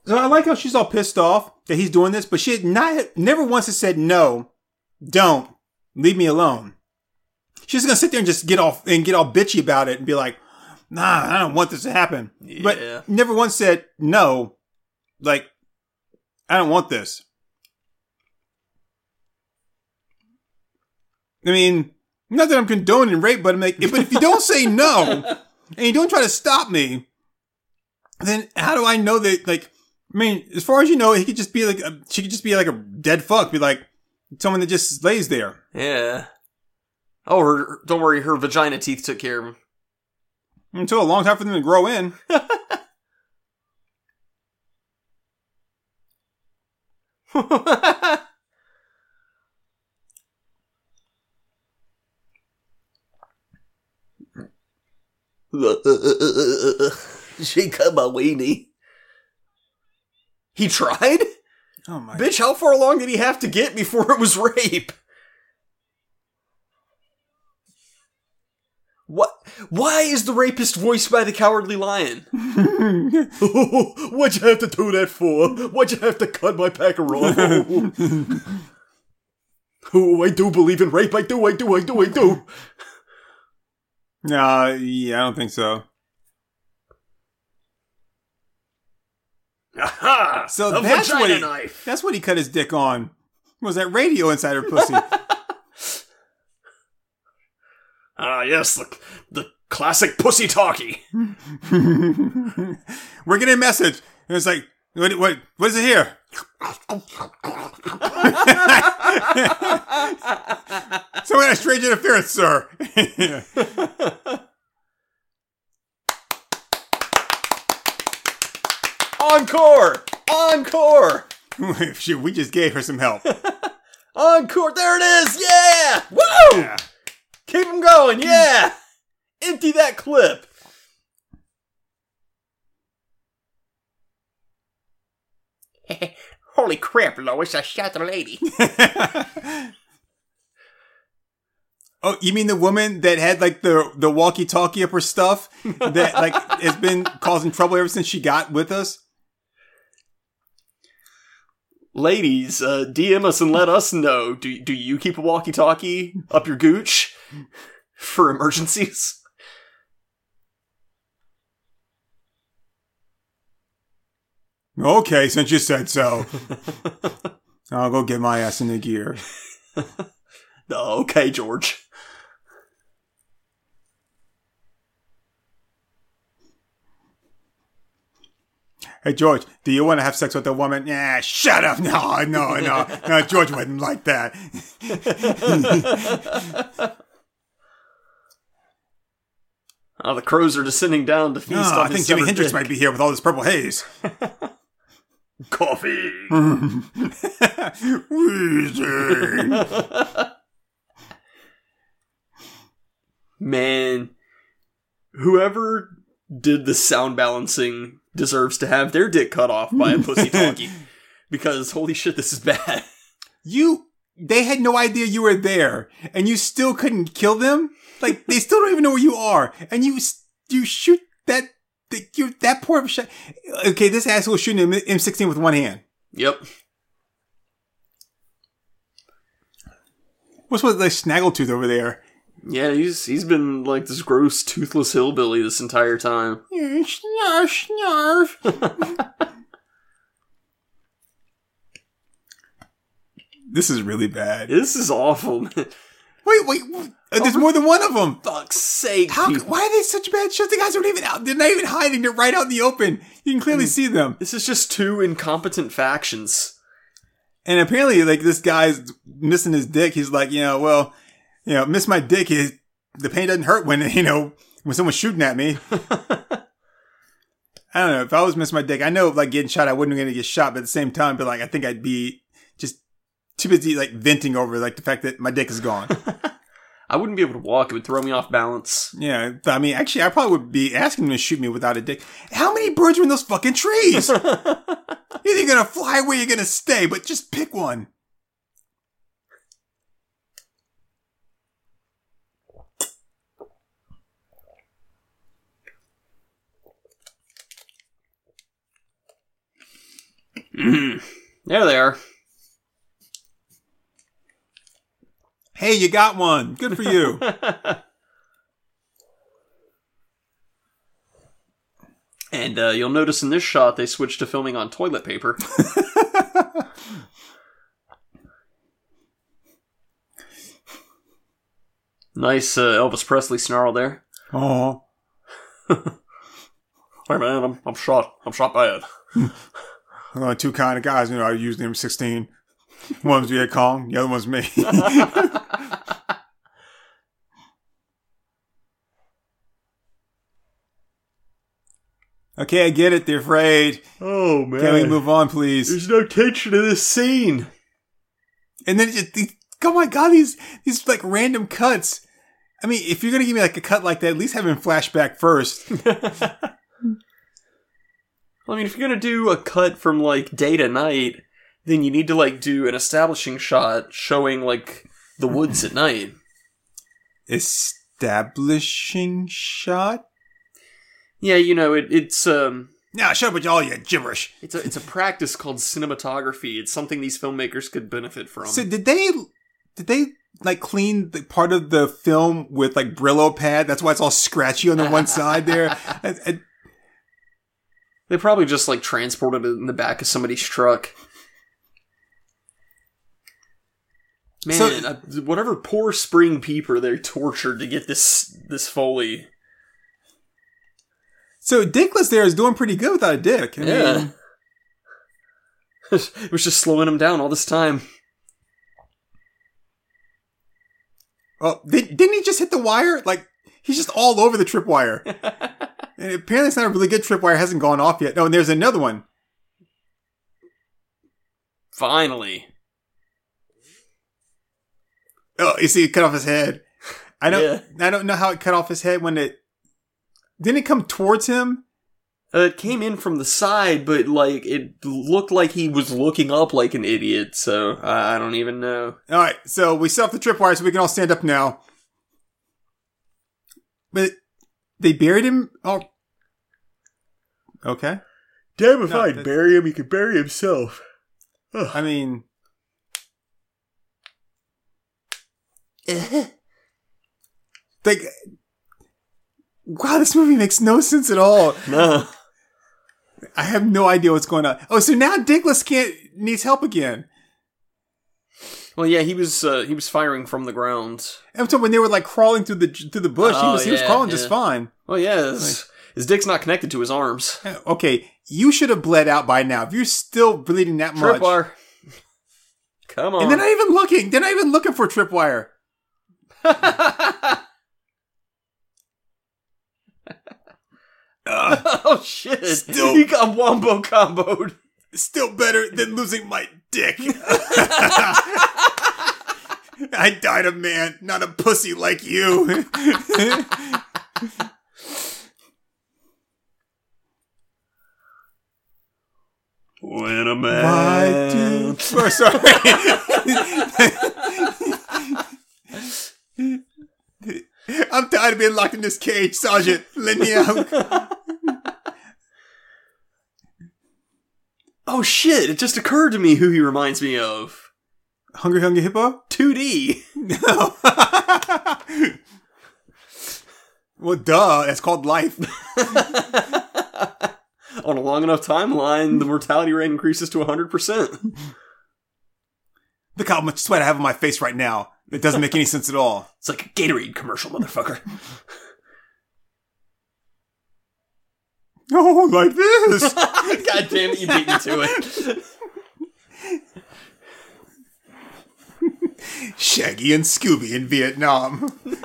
So I like how she's all pissed off that he's doing this, but she had not never once has said no, don't leave me alone. She's gonna sit there and just get off and get all bitchy about it and be like, Nah, I don't want this to happen. Yeah. But never once said no, like I don't want this. I mean, not that I'm condoning rape, but I'm like, but if you don't say no and you don't try to stop me, then how do I know that? Like, I mean, as far as you know, he could just be like, a, she could just be like a dead fuck, be like someone that just lays there. Yeah. Oh, her, don't worry, her vagina teeth took care of him. Until a long time for them to grow in. she cut my weenie. he tried? Oh my! Bitch, how far along did he have to get before it was rape? What? Why is the rapist voiced by the cowardly lion? What'd you have to do that for? Why'd you have to cut my packeroni? oh, I do believe in rape. I do, I do, I do, I do. Nah, yeah, I don't think so. Aha! So a that's what he, knife. that's what he cut his dick on. Was that radio inside her pussy? Ah, yes, the, the classic pussy talkie. We're getting a message. And it's like, what, what, what is it here? Someone has strange interference, sir. Encore! Encore! Shoot, we just gave her some help. Encore! There it is! Yeah! Woo! Yeah. Keep them going, yeah! Empty that clip. Holy crap, Lois, I shot the lady. oh, you mean the woman that had like the the walkie talkie up her stuff that like has been causing trouble ever since she got with us? Ladies, uh, DM us and let us know. Do, do you keep a walkie talkie up your gooch for emergencies? Okay, since you said so, I'll go get my ass in the gear. Okay, George. Hey George, do you want to have sex with a woman? Yeah, shut up. No, no, no, no. George wouldn't like that. Oh, the crows are descending down to feast No, I think Jimi Hendrix dick. might be here with all this purple haze. Coffee. Weezer. Man, whoever did the sound balancing deserves to have their dick cut off by a pussy talkie. Because holy shit, this is bad. you, they had no idea you were there, and you still couldn't kill them. Like they still don't even know where you are, and you you shoot that you that poor of shot. Okay, this asshole shooting an M16 with one hand. Yep. What's with like Snaggletooth over there? Yeah, he's he's been like this gross toothless hillbilly this entire time. Snarf, snarf. this is really bad. This is awful. Wait, wait, wait. There's more than one of them. Fuck's sake. How? people. Why are they such bad shots? The guys aren't even out. They're not even hiding. They're right out in the open. You can clearly mm. see them. This is just two incompetent factions. And apparently, like this guy's missing his dick. He's like, you know, well, you know, miss my dick. Is the pain doesn't hurt when you know when someone's shooting at me. I don't know. If I was missing my dick, I know like getting shot, I wouldn't going to get shot, but at the same time, but like I think I'd be just too busy like venting over like the fact that my dick is gone. I wouldn't be able to walk. It would throw me off balance. yeah, I mean, actually, I probably would be asking them to shoot me without a dick. How many birds are in those fucking trees? You're either gonna fly where you're gonna stay, but just pick one. There they are. Hey, you got one. Good for you. And uh, you'll notice in this shot they switched to filming on toilet paper. nice uh, Elvis Presley snarl there. oh. Hey man, I'm, I'm shot. I'm shot bad. Uh, two kind of guys, you know, I use the M16. One's Viet Cong, the other one's me. okay, I get it. They're afraid. Oh man. Can we move on, please? There's no tension in this scene. And then it just, these, oh my god, these these like random cuts. I mean, if you're gonna give me like a cut like that, at least have him flashback first. I mean, if you're gonna do a cut from like day to night, then you need to like do an establishing shot showing like the woods at night. Establishing shot. Yeah, you know, it, it's um, Now shut up with all your gibberish. it's a it's a practice called cinematography. It's something these filmmakers could benefit from. So did they did they like clean the part of the film with like Brillo pad? That's why it's all scratchy on the one side there. I- I- they probably just like transported it in the back of somebody's truck. Man, So- whatever poor spring peeper they tortured to get this this foley. so Dickless there is doing pretty good without a dick. I Yeah. mean, it was just slowing him down all this time. oh, did, didn't he just hit the wire? Like he's just all over the tripwire. and apparently it's not a really good tripwire. Hasn't gone off yet. Oh, and there's another one. Finally. Oh, you see, it cut off his head. I don't. Yeah. I don't know how it cut off his head when it. Didn't it come towards him? Uh, it came in from the side, but like it looked like he was looking up like an idiot. So uh, I don't even know. All right, so we set up the tripwire so we can all stand up now. But they buried him. Oh, okay. Damn, if No, I'd bury him, he could bury himself. I mean, like, wow, this movie makes no sense at all. No. I have no idea what's going on. Oh, so now Dickless can't needs help again. Well, yeah, he was uh, he was firing from the ground. And so when they were like crawling through the through the bush, he Oh, was he was yeah, crawling just fine. Well, yeah, his, his dick's not connected to his arms. Okay, you should have bled out by now. If you're still bleeding that much, Tripwire. Come on. and they're not even looking. They're not even looking for tripwire. Uh, oh shit! Still- he got wombo comboed. still better than losing my dick. I died a man, not a pussy like you. When a Why do? Oh, sorry. I'm tired of being locked in this cage, Sergeant. Let me out. Oh shit! It just occurred to me who he reminds me of. Hungry Hungry Hippo? 2D. No. well, duh. That's called life. On a long enough timeline, the mortality rate increases to 100%. Look how much sweat I have on my face right now. It doesn't make any sense at all. It's like a Gatorade commercial, motherfucker. Oh, like this. God damn it, you beat me to it. Shaggy and Scooby in Vietnam.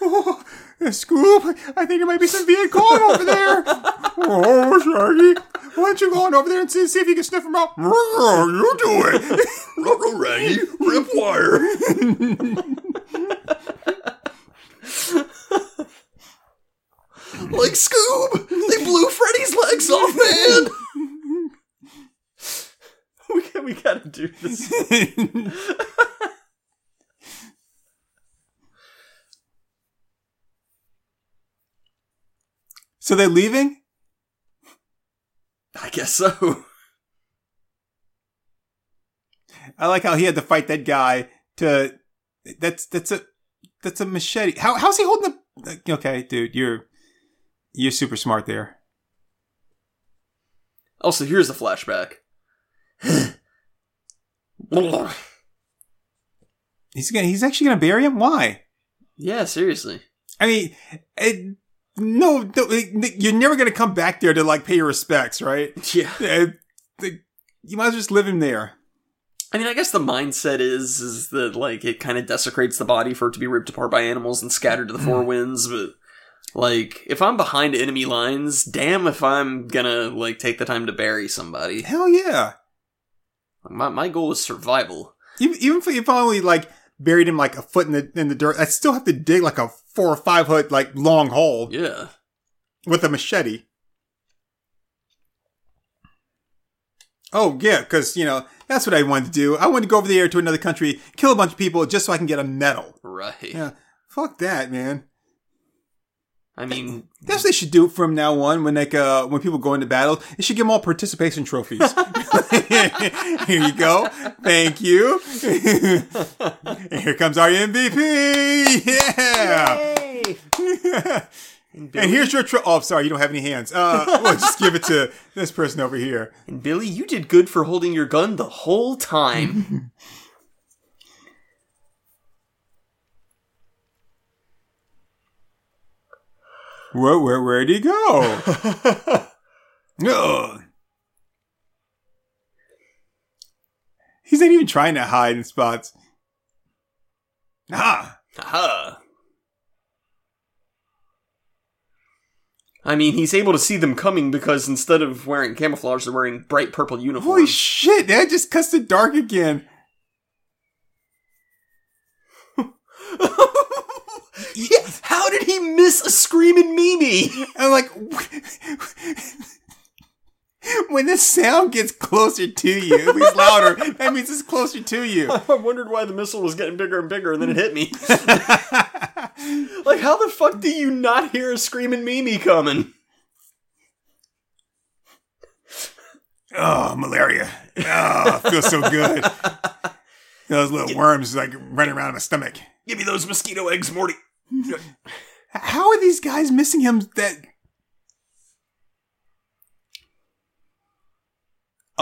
oh, Scoob, I think there might be some Viet Cong over there. Oh, Shaggy, why don't you go on over there and see, see if you can sniff them out? You do it. Rubber Raggy, Ripwire. like Scoob! They blew Freddy's legs off, man! we, got- we gotta do this. So they're leaving? I guess so. I like how he had to fight that guy to. That's that's a that's a machete. How how's he holding the? Okay, dude, you're you're super smart there. Also, here's the flashback. He's gonna he's actually gonna bury him. Why? yeah, seriously. I mean, it, no, no, you're never gonna come back there to like pay your respects, right? Yeah. You might as well just live in there. I mean, I guess the mindset is is that like it kind of desecrates the body for it to be ripped apart by animals and scattered to the four hmm. winds. But like, if I'm behind enemy lines, damn if I'm gonna like take the time to bury somebody. Hell yeah! My my goal is survival. Even, even if, if I only like buried him like a foot in the in the dirt, I still have to dig like a four or five foot like long hole Yeah. with a machete. Oh yeah, because you know that's what I wanted to do. I wanted to go over there to another country, kill a bunch of people just so I can get a medal. Right. Yeah, fuck that, man. I mean, That's what they should do from now on. When like uh, when people go into battle, they should give them all participation trophies. Here you go. Thank you. and here comes our MVP. Yeah. and here's your oh, sorry, you don't have any hands. Uh, we'll just give it to this person over here. and Billy, you did good for holding your gun the whole time. Where where where'd he go? Ugh. He's not even trying to hide in spots. Ah. Aha. I mean, he's able to see them coming because instead of wearing camouflage, they're wearing bright purple uniforms. Holy shit, that just cuts to dark again. yeah, how did he miss a screaming Mimi? I'm like, when the sound gets closer to you, it gets louder, that means it's closer to you. I wondered why the missile was getting bigger and bigger, and then it hit me. like, how the fuck do you not hear a screaming Mimi coming? Oh, malaria. Oh, feels so good. Those little worms like running around in my stomach. Give me those mosquito eggs, Morty. How are these guys missing him that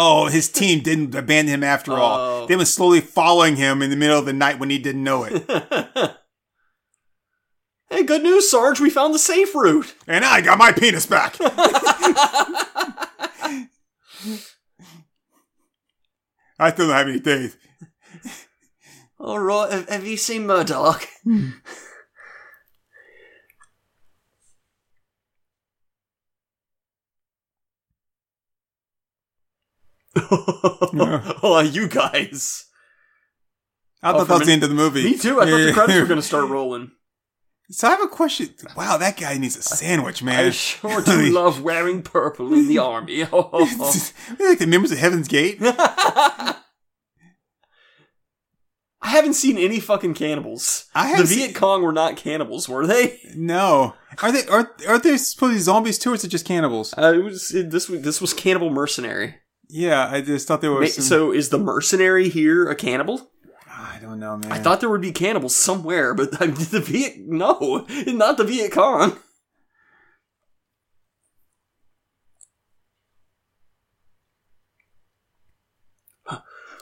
Oh, his team didn't abandon him after all. Oh. They were slowly following him in the middle of the night when he didn't know it. Hey, good news, Sarge. We found the safe route. And I got my penis back. I still don't have any teeth. All right. Have, have you seen Murdoch? oh, you guys. I Oh, thought for that was the end of the movie. Me too. I thought the credits were going to start rolling. So I have a question. Wow, that guy needs a sandwich, man. I sure do love wearing purple in the army. We're like the members of Heaven's Gate. I haven't seen any fucking cannibals. I the Viet Cong were not cannibals, were they? No, are they? Are are they supposed to be zombies too, or is it just cannibals? Uh, it was it, this. This was cannibal mercenary. Yeah, I just thought there was. Some, So is the mercenary here a cannibal? I don't know, man. I thought there would be cannibals somewhere, but I mean, the Viet no, not the Viet Cong.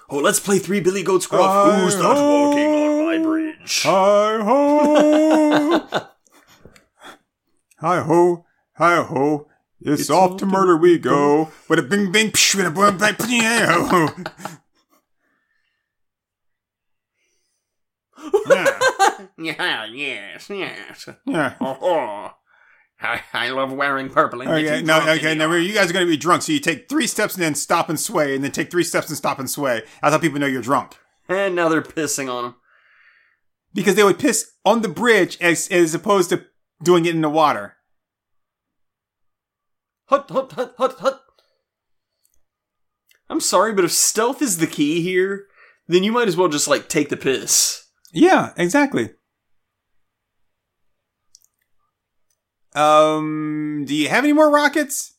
Oh, let's play three Billy Goats Gruff. I Who's not walking on my bridge? Hi ho, hi ho, hi ho. It's, It's off off to to murder we go. With a bing bing psh, with a boom bang psh, yeah, Yeah, yes, yes. yeah. Oh, I, I love wearing purple. And Okay, no, okay. Now you guys are gonna be drunk, so you take three steps and then stop and sway, and then take three steps and stop and sway. That's how people know you're drunk. And now they're pissing on them Because they would piss on the bridge as as opposed to doing it in the water. Hut, hut, hut, hut, hut. I'm sorry, but if stealth is the key here, then you might as well just like take the piss. Yeah, exactly. Um, do you have any more rockets?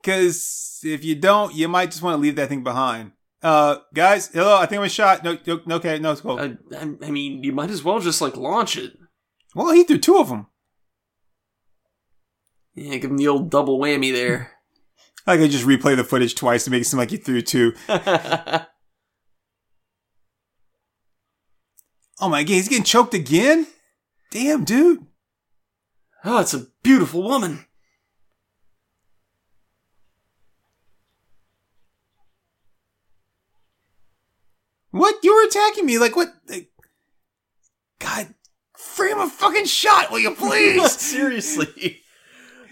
Because if you don't, you might just want to leave that thing behind. Uh, guys, hello. I think I'm a shot. No, no okay, no, it's cool. I, I, I mean, you might as well just like launch it. well, he threw two of them. Yeah, give him the old double whammy there. I could just replay the footage twice to make it seem like he threw two. oh, my god, he's getting choked again? Damn, dude. Oh, it's a beautiful woman. What? You were attacking me? Like what? Like, God, frame a fucking shot, will you please? Seriously.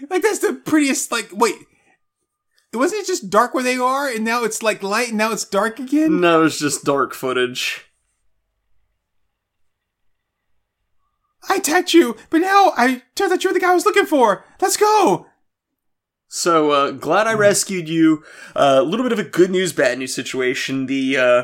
Like that's the prettiest. Like, wait, wasn't it just dark where they are, and now it's like light, and now it's dark again? No, it's just dark footage. I attacked you, but now I turned out you're the guy I was looking for. Let's go. So uh, glad I rescued you. Uh, A little bit of a good news, bad news situation. The uh,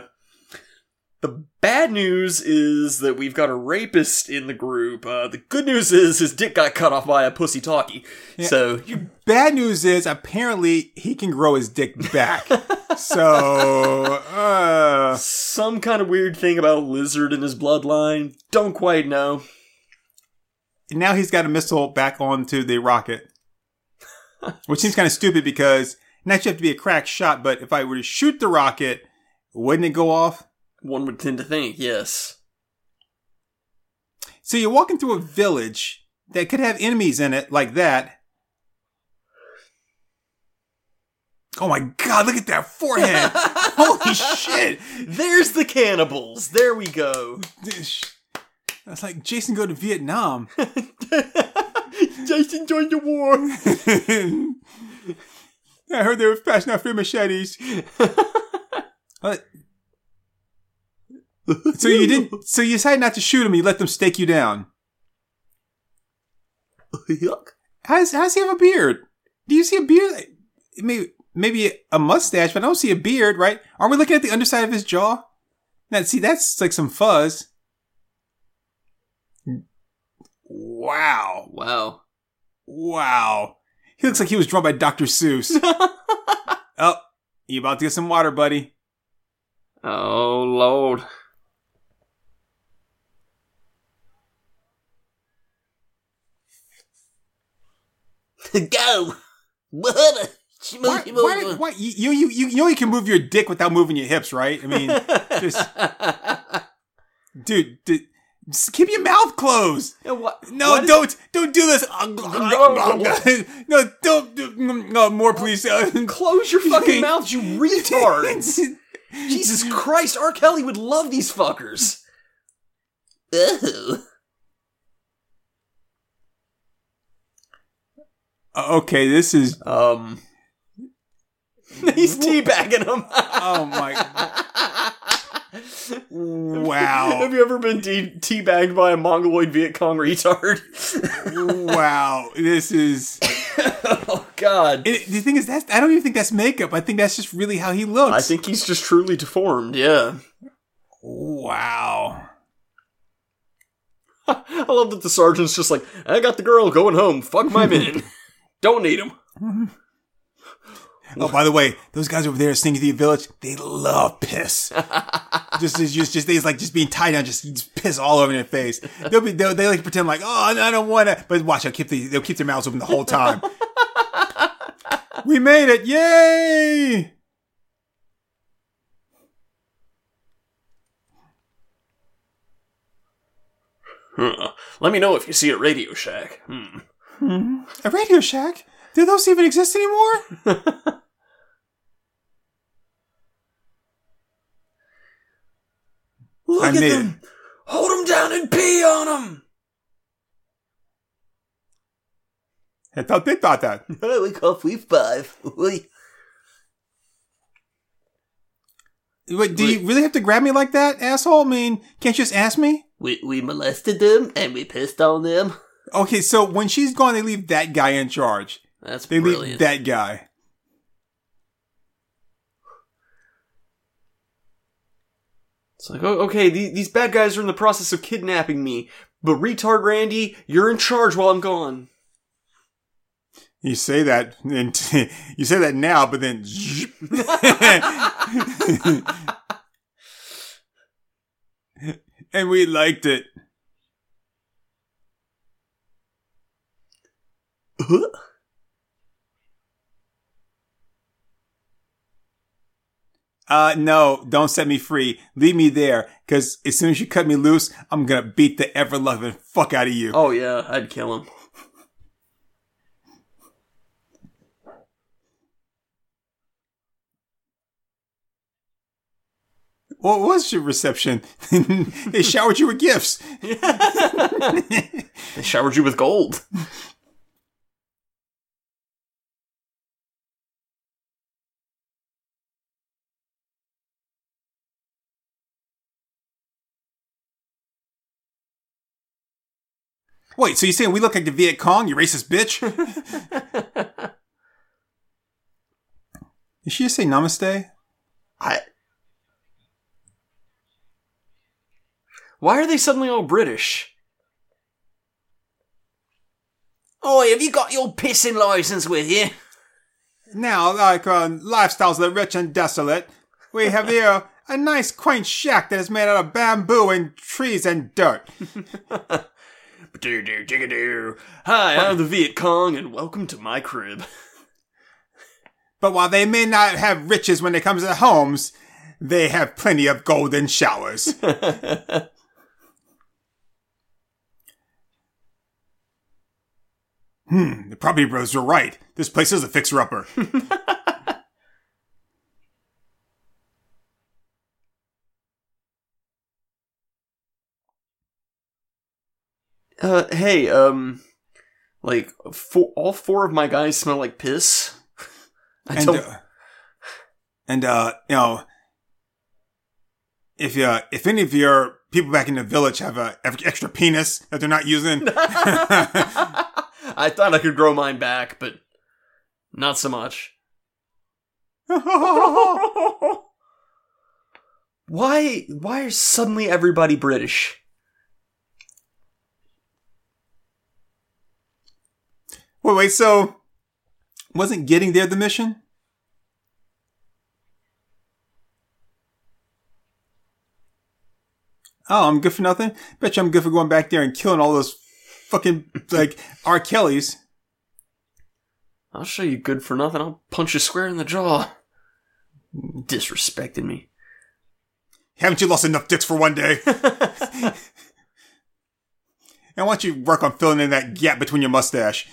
the bad news is that we've got a rapist in the group. Uh, the good news is his dick got cut off by a pussy talkie. So you Bad news is apparently he can grow his dick back. so, uh, some kind of weird thing about lizard in his bloodline. Don't quite know. now he's got a missile back onto the rocket. Which seems kind of stupid because not you have to be a crack shot, but if I were to shoot the rocket, wouldn't it go off? One would tend to think, yes. So you're walking through a village that could have enemies in it like that. Oh my god, look at that forehead! Holy shit! There's the cannibals. There we go. That's like Jason go to Vietnam. Jason joined the war. I heard they were passing out free machetes. What? so you didn't. So you decided not to shoot him. You let them stake you down. Yuck. How does, how does he have a beard? Do you see a beard? Maybe maybe a mustache, but I don't see a beard. Right? Aren't we looking at the underside of his jaw? Now, see, that's like some fuzz. Wow! Wow. Wow! He looks like he was drawn by Dr. Seuss. oh, you about to get some water, buddy? Oh lord. Go. What? Why, why, why, you, you, you, you know you can move your dick without moving your hips, right? I mean, just, dude, did, Just keep your mouth closed. Yeah, what? No, does- don't don't do this. no, don't. do- mm, No, more, please. Close your fucking mouth, you retards! Jesus Christ, R. Kelly would love these fuckers. Ooh. Okay, this is. Um, he's teabagging him. Oh my. Wow. Have you ever been tea- teabagged by a mongoloid Viet Cong retard? Wow. This is. oh God. It, the thing is, that's. I don't even think that's makeup. I think that's just really how he looks. I think he's just truly deformed. Yeah. Wow. I love that the sergeant's just like, I got the girl going home. Fuck my men. Don't need them. Oh, by the way, those guys over there singing through the village, they love piss. just, just, just, just, they like just being tied down, just, just piss all over their face. They'll be, they'll, they like pretend like, oh, I don't want to, but watch, they'll keep the, they'll keep their mouths open the whole time. we made it! Yay! Huh. Let me know if you see a Radio Shack. Hmm. Hmm. A Radio Shack? Do those even exist anymore? Look I at made them. Hold them down and pee on them. I thought they thought that. We call we five. Wait, do you really have to grab me like that, asshole? I mean, can't you just ask me? we we molested them and we pissed on them. Okay, so when she's gone, they leave that guy in charge. That's They leave brilliant. that guy. It's like, oh, okay, the- these bad guys are in the process of kidnapping me, but retard Randy, you're in charge while I'm gone. You say that, and you say that now, but then, and we liked it. Uh, no, don't set me free. Leave me there, because as soon as you cut me loose, I'm gonna beat the ever loving fuck out of you. Oh yeah, I'd kill him. What was your reception? they showered you with gifts. They showered you with gold. Wait, so you saying we look like the Viet Cong, you racist bitch? Did she just say namaste? I. Why are they suddenly all British? Oi, have you got your pissing license with you? Now, like uh, lifestyles of the rich and desolate, we have here a nice quaint shack that is made out of bamboo and trees and dirt. Do do digga do. Hi, I'm the Viet Cong, and welcome to my crib. But while they may not have riches when it comes to homes, they have plenty of golden showers. hmm, the property bros were right. This place is a fixer-upper. Uh, hey, um, like four, all four of my guys smell like piss. I and don't. uh, and uh, you know, if uh, if any of your people back in the village have a have extra penis that they're not using, I thought I could grow mine back, but not so much. why? Why is suddenly everybody British? Wait, wait. So, wasn't getting there the mission? Oh, I'm good for nothing. Bet you I'm good for going back there and killing all those fucking like R. Kellys. I'll show you good for nothing. I'll punch you square in the jaw. Disrespecting me. Haven't you lost enough dicks for one day? And why don't you work on filling in that gap between your mustache?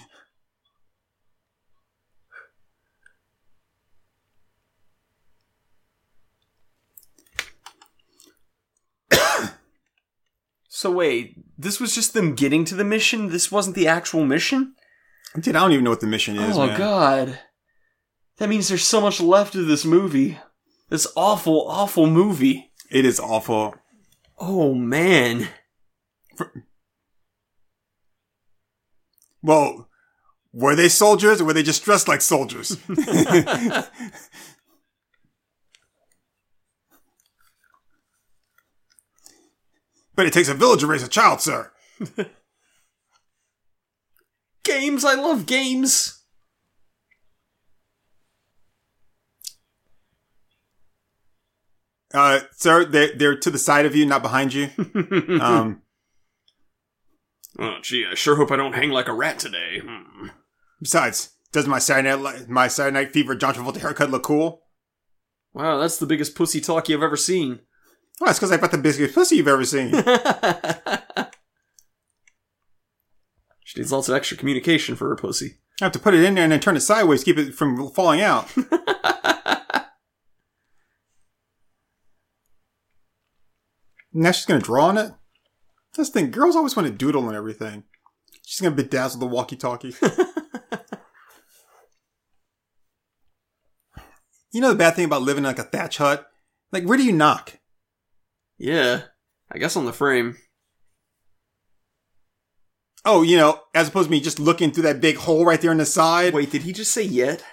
So wait, this was just them getting to the mission? This wasn't the actual mission? Dude, I don't even know what the mission is, oh man. god. That means there's so much left of this movie. This awful, awful movie. It is awful. Oh man. Well, were they soldiers or were they just dressed like soldiers? but it takes a village to raise a child, sir. Games, I love games. Uh, sir, they're, they're to the side of you, not behind you. Um, Oh gee, I sure hope I don't hang like a rat today. Hmm. besides, does my Saturday Night, my Saturday Night Fever John Travolta haircut look cool? Wow, that's the biggest pussy talk you've ever seen. Well, that's because I've got the biggest pussy you've ever seen. she needs lots of extra communication for her pussy. I have to put it in there and then turn it sideways, to keep it from falling out. now she's gonna draw on it. This thing, girls always want to doodle and everything. She's gonna bedazzle the walkie-talkie. you know the bad thing about living in like a thatch hut? Like, where do you knock? Yeah, I guess on the frame. Oh, you know, as opposed to me just looking through that big hole right there in the side. Wait, did he just say yet?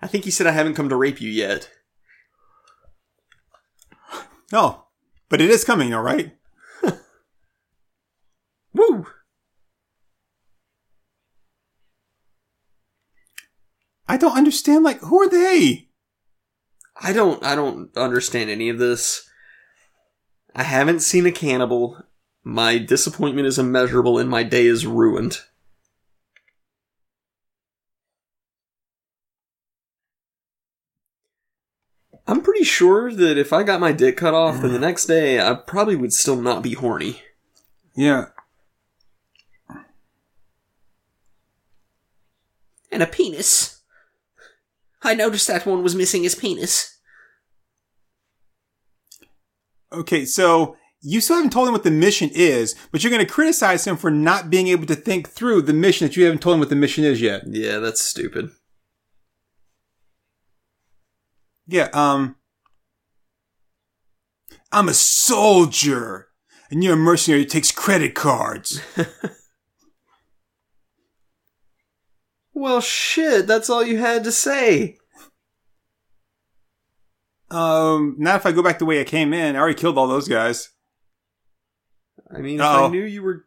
I think he said I haven't come to rape you yet. No, but it is coming, all right. Woo! I don't understand. Like, who are they? I don't I don't understand any of this. I haven't seen a cannibal. My disappointment is immeasurable and my day is ruined. I'm pretty sure that if I got my dick cut off, then the next day I probably would still not be horny. Yeah, And a penis. I noticed that one was missing his penis. Okay, so you still haven't told him what the mission is, but you're going to criticize him for not being able to think through the mission that you haven't told him what the mission is yet. Yeah, that's stupid. Yeah, um. I'm a soldier, and you're a mercenary who takes credit cards. Well, shit, that's all you had to say. Um, not if I go back the way I came in. I already killed all those guys. I mean, if I knew you were.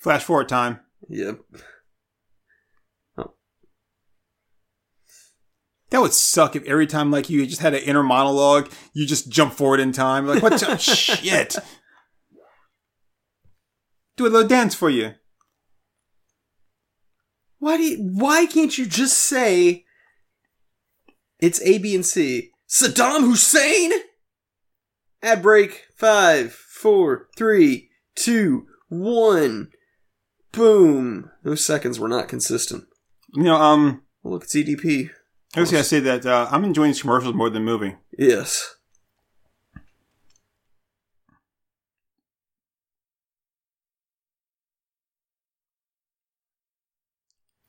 Flash forward time. Yep. That would suck if every time, like, you just had an inner monologue, you just jump forward in time. Like, what shit? Do a little dance for you. Why do you, why can't you just say it's A, B, and C? Saddam Hussein? Ad break. Five, four, three, two, one. Boom. Those seconds were not consistent. You know, um, Well, look, it's EDP. I was gonna say that uh, I'm enjoying these commercials more than the movie. Yes.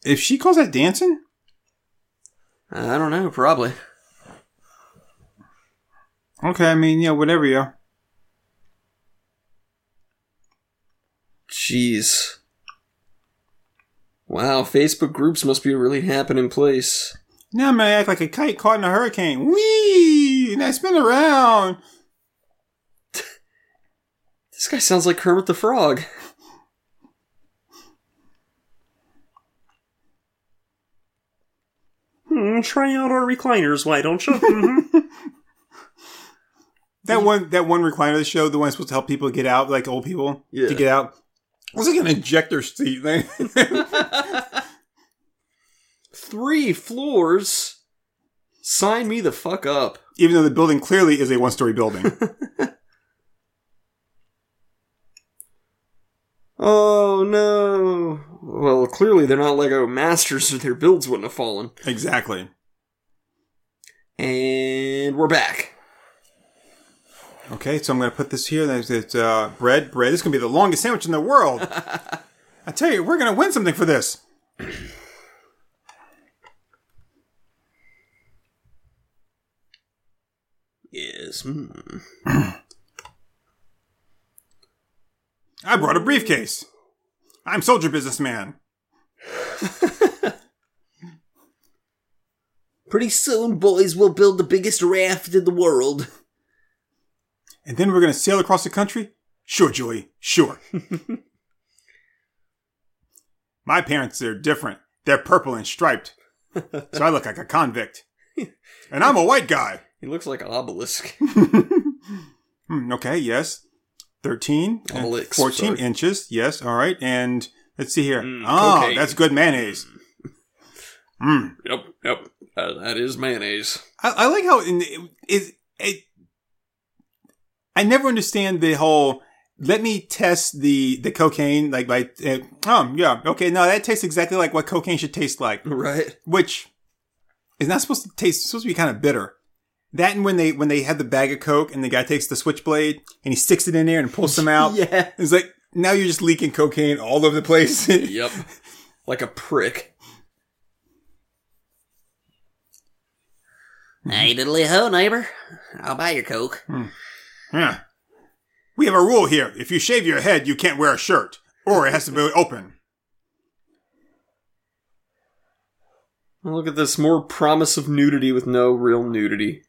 If she calls that dancing, I don't know, probably. Okay. I mean, yeah, whatever. Yeah. Jeez. Wow, Facebook groups must be a really happening place. Now I'm gonna act like a kite caught in a hurricane. Whee! And I spin around. This guy sounds like Kermit the Frog. Hmm, try out our recliners, why don't you? That one, that one recliner of the show, the one supposed to help people get out, like old people Yeah. to get out. It was like an injector seat thing. Three floors? Sign me the fuck up. Even though the building clearly is a one-story building. Oh no. Well, clearly they're not Lego masters, or their builds wouldn't have fallen. Exactly. And we're back. Okay, so I'm going to put this here. There's it's, uh, bread, bread. This is going to be the longest sandwich in the world. I tell you, we're going to win something for this. Yes. hmm. I brought a briefcase. I'm soldier businessman. Pretty soon, boys, we'll build the biggest raft in the world. And then we're going to sail across the country? Sure, Julie, sure. My parents are different. They're purple and striped. So I look like a convict. And I'm a white guy. He looks like an obelisk. Hmm, okay, yes. 13, and Obelix, 14 sorry. inches. Yes, all right. And let's see here. Mm, oh, cocaine. that's good mayonnaise. Mm. Yep, yep. Uh, that is mayonnaise. I, I like how in it, it, it. I never understand the whole. Let me test the the cocaine like by. Uh, oh yeah, okay. No, that tastes exactly like what cocaine should taste like, Right. which is not supposed to taste. Supposed to be kind of bitter. That and when they when they had the bag of coke and the guy takes the switchblade and he sticks it in there and pulls some out. Yeah. It's like now you're just leaking cocaine all over the place. Yep. Like a prick. Hey, diddly ho, neighbor. I'll buy your Coke. Yeah. We have a rule here. If you shave your head, you can't wear a shirt, or it has to be open. Look at this. More promise of nudity with no real nudity.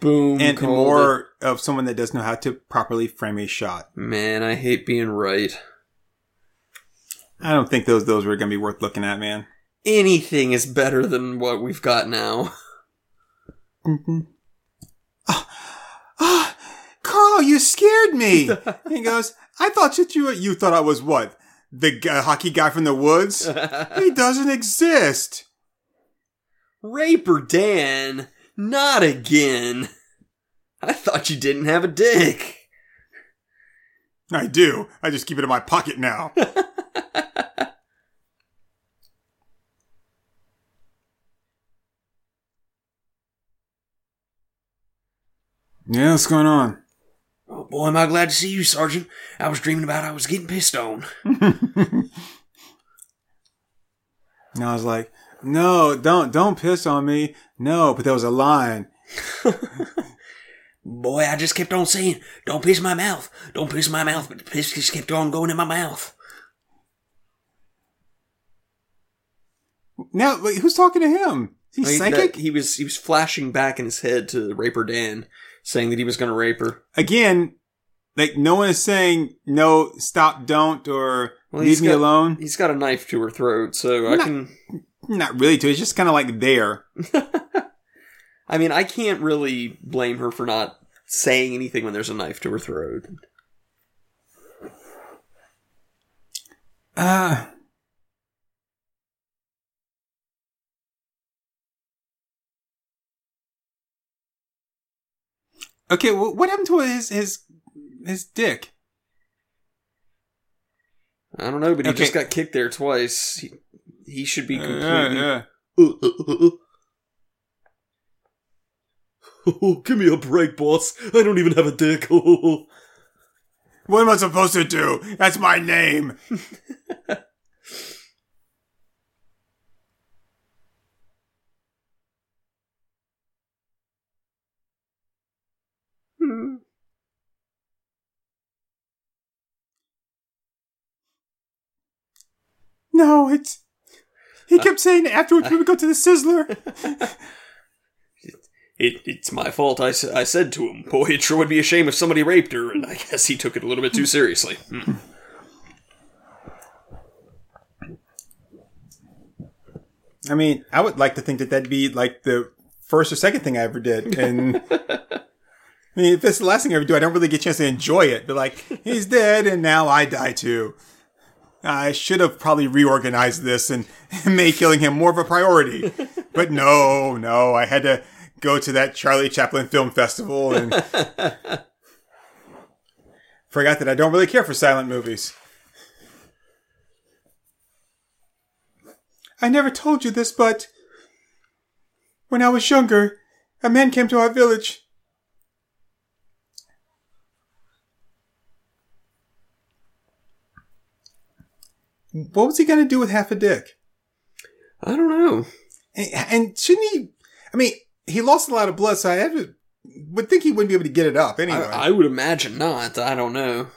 Boom. and, more of someone that doesn't know how to properly frame a shot. Man, I hate being right. I don't think those those were going to be worth looking at, man. Anything is better than what we've got now. Ah, Carl, you scared me. he goes, I thought that you you thought I was what the g- hockey guy from the woods. he doesn't exist. Raper Dan, not again. I thought you didn't have a dick. I do. I just keep it in my pocket now. yeah, what's going on? Oh boy, am I glad to see you, Sergeant. I was dreaming about I was getting pissed on. And I was like, no, don't, don't piss on me. No, but there was a line. Boy, I just kept on saying, don't piss my mouth. Don't piss my mouth, but the piss just kept on going in my mouth. Now, wait, who's talking to him? Is he I mean, psychic? that- he was he was flashing back in his head to Raper Dan, saying that he was going to rape her. Again, like no one is saying no, stop, don't, or Well, leave me got- alone. He's got a knife to her throat, so I can. Not really. To it's just kind of like there. I mean, I can't really blame her for not saying anything when there's a knife to her throat. Uh, okay, well, what happened to his his his dick? I don't know, but he Okay. just got kicked there twice. He, he should be Uh, completely. yeah. Oh, give me a break, boss. I don't even have a dick. What am I supposed to do? That's my name. No, it's. He kept saying afterwards we would go to the Sizzler. It, it's my fault. I, I said to him, boy, it sure would be a shame if somebody raped her, and I guess he took it a little bit too seriously. Hmm. I mean, I would like to think that that'd be like the first or second thing I ever did. And I mean, if it's the last thing I ever do, I don't really get a chance to enjoy it. But like, he's dead and now I die too. I should have probably reorganized this and made killing him more of a priority. But no, no, I had to go to that Charlie Chaplin Film Festival and Forgot that I don't really care for silent movies. I never told you this, but when I was younger, a man came to our village. What was he going to do with half a dick? I don't know. And, and shouldn't he? I mean, he lost a lot of blood, so I to, would think he wouldn't be able to get it up anyway. I, I would imagine not. I don't know.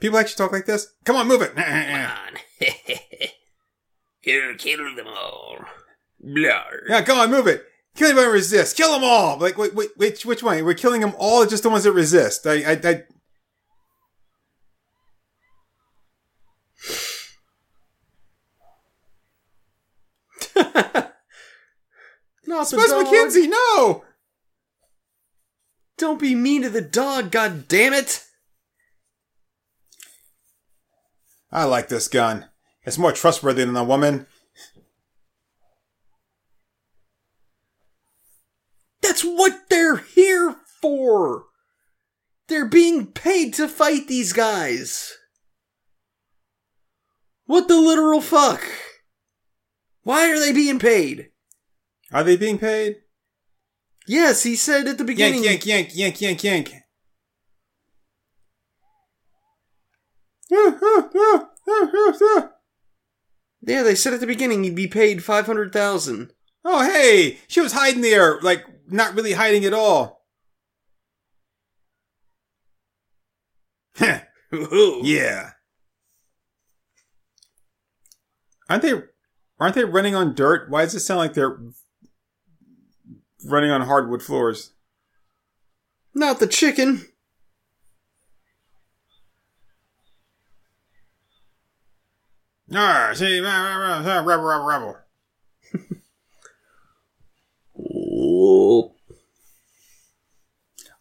People actually talk like this. Come on, move it. Come on. Here, kill them all. Blah. Yeah, come on, move it. Kill anybody who resists. Kill them all. Like, wait, wait, which, which one? We're killing them all, or just the ones that resist. I, I, I Not the dog. McKenzie, no. Don't be mean to the dog, god damn it! I like this gun. It's more trustworthy than a woman. That's what they're here for! They're being paid to fight these guys! What the literal fuck? Why are they being paid? Are they being paid? Yes, he said at the beginning. Yank, yank, yank, yank, yank, yank. Ah, ah, ah, ah, ah, ah. Yeah, they said at the beginning he'd be paid five hundred thousand. Oh, hey, she was hiding there, like not really hiding at all. Yeah. Aren't they? Aren't they running on dirt? Why does it sound like they're running on hardwood floors? Not the chicken. Ah, see, rebel, rebel, rebel. Oh.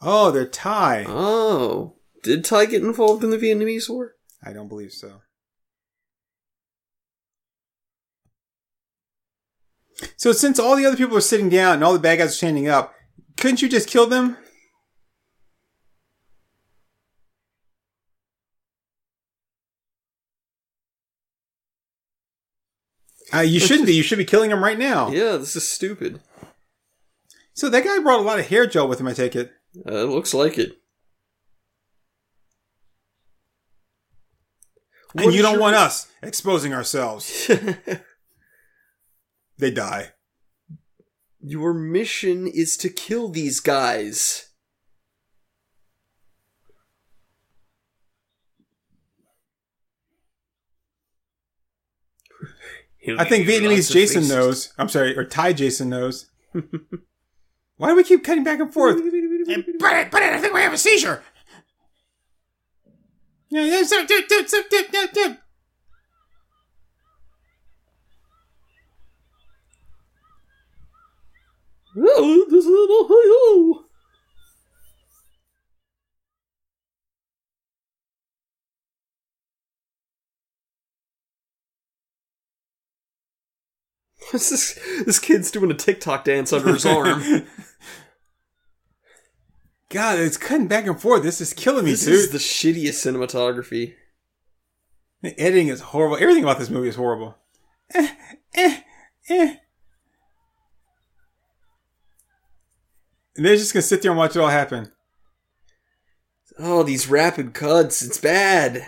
Oh, they're Thai. oh. Did Thai get involved in the Vietnamese war? I don't believe so. So since all the other people are sitting down and all the bad guys are standing up, couldn't you just kill them? Uh, you shouldn't be. You should be killing them right now. Yeah, this is stupid. So that guy brought a lot of hair gel with him. I take it. Uh, it looks like it. And What you don't your- want us exposing ourselves. They die. Your mission is to kill these guys. I think Vietnamese Jason knows. I'm sorry, or Thai Jason knows. Why do we keep cutting back and forth? Bennett, Bennett, I think we have a seizure. Oh, this is Ohio. This this kid's doing a TikTok dance under his arm. God, it's cutting back and forth. This is killing me, this dude. is the shittiest cinematography. The editing is horrible. Everything about this movie is horrible. Eh, eh, eh. And they're just gonna sit there and watch it all happen. Oh, these rapid cuts. It's bad.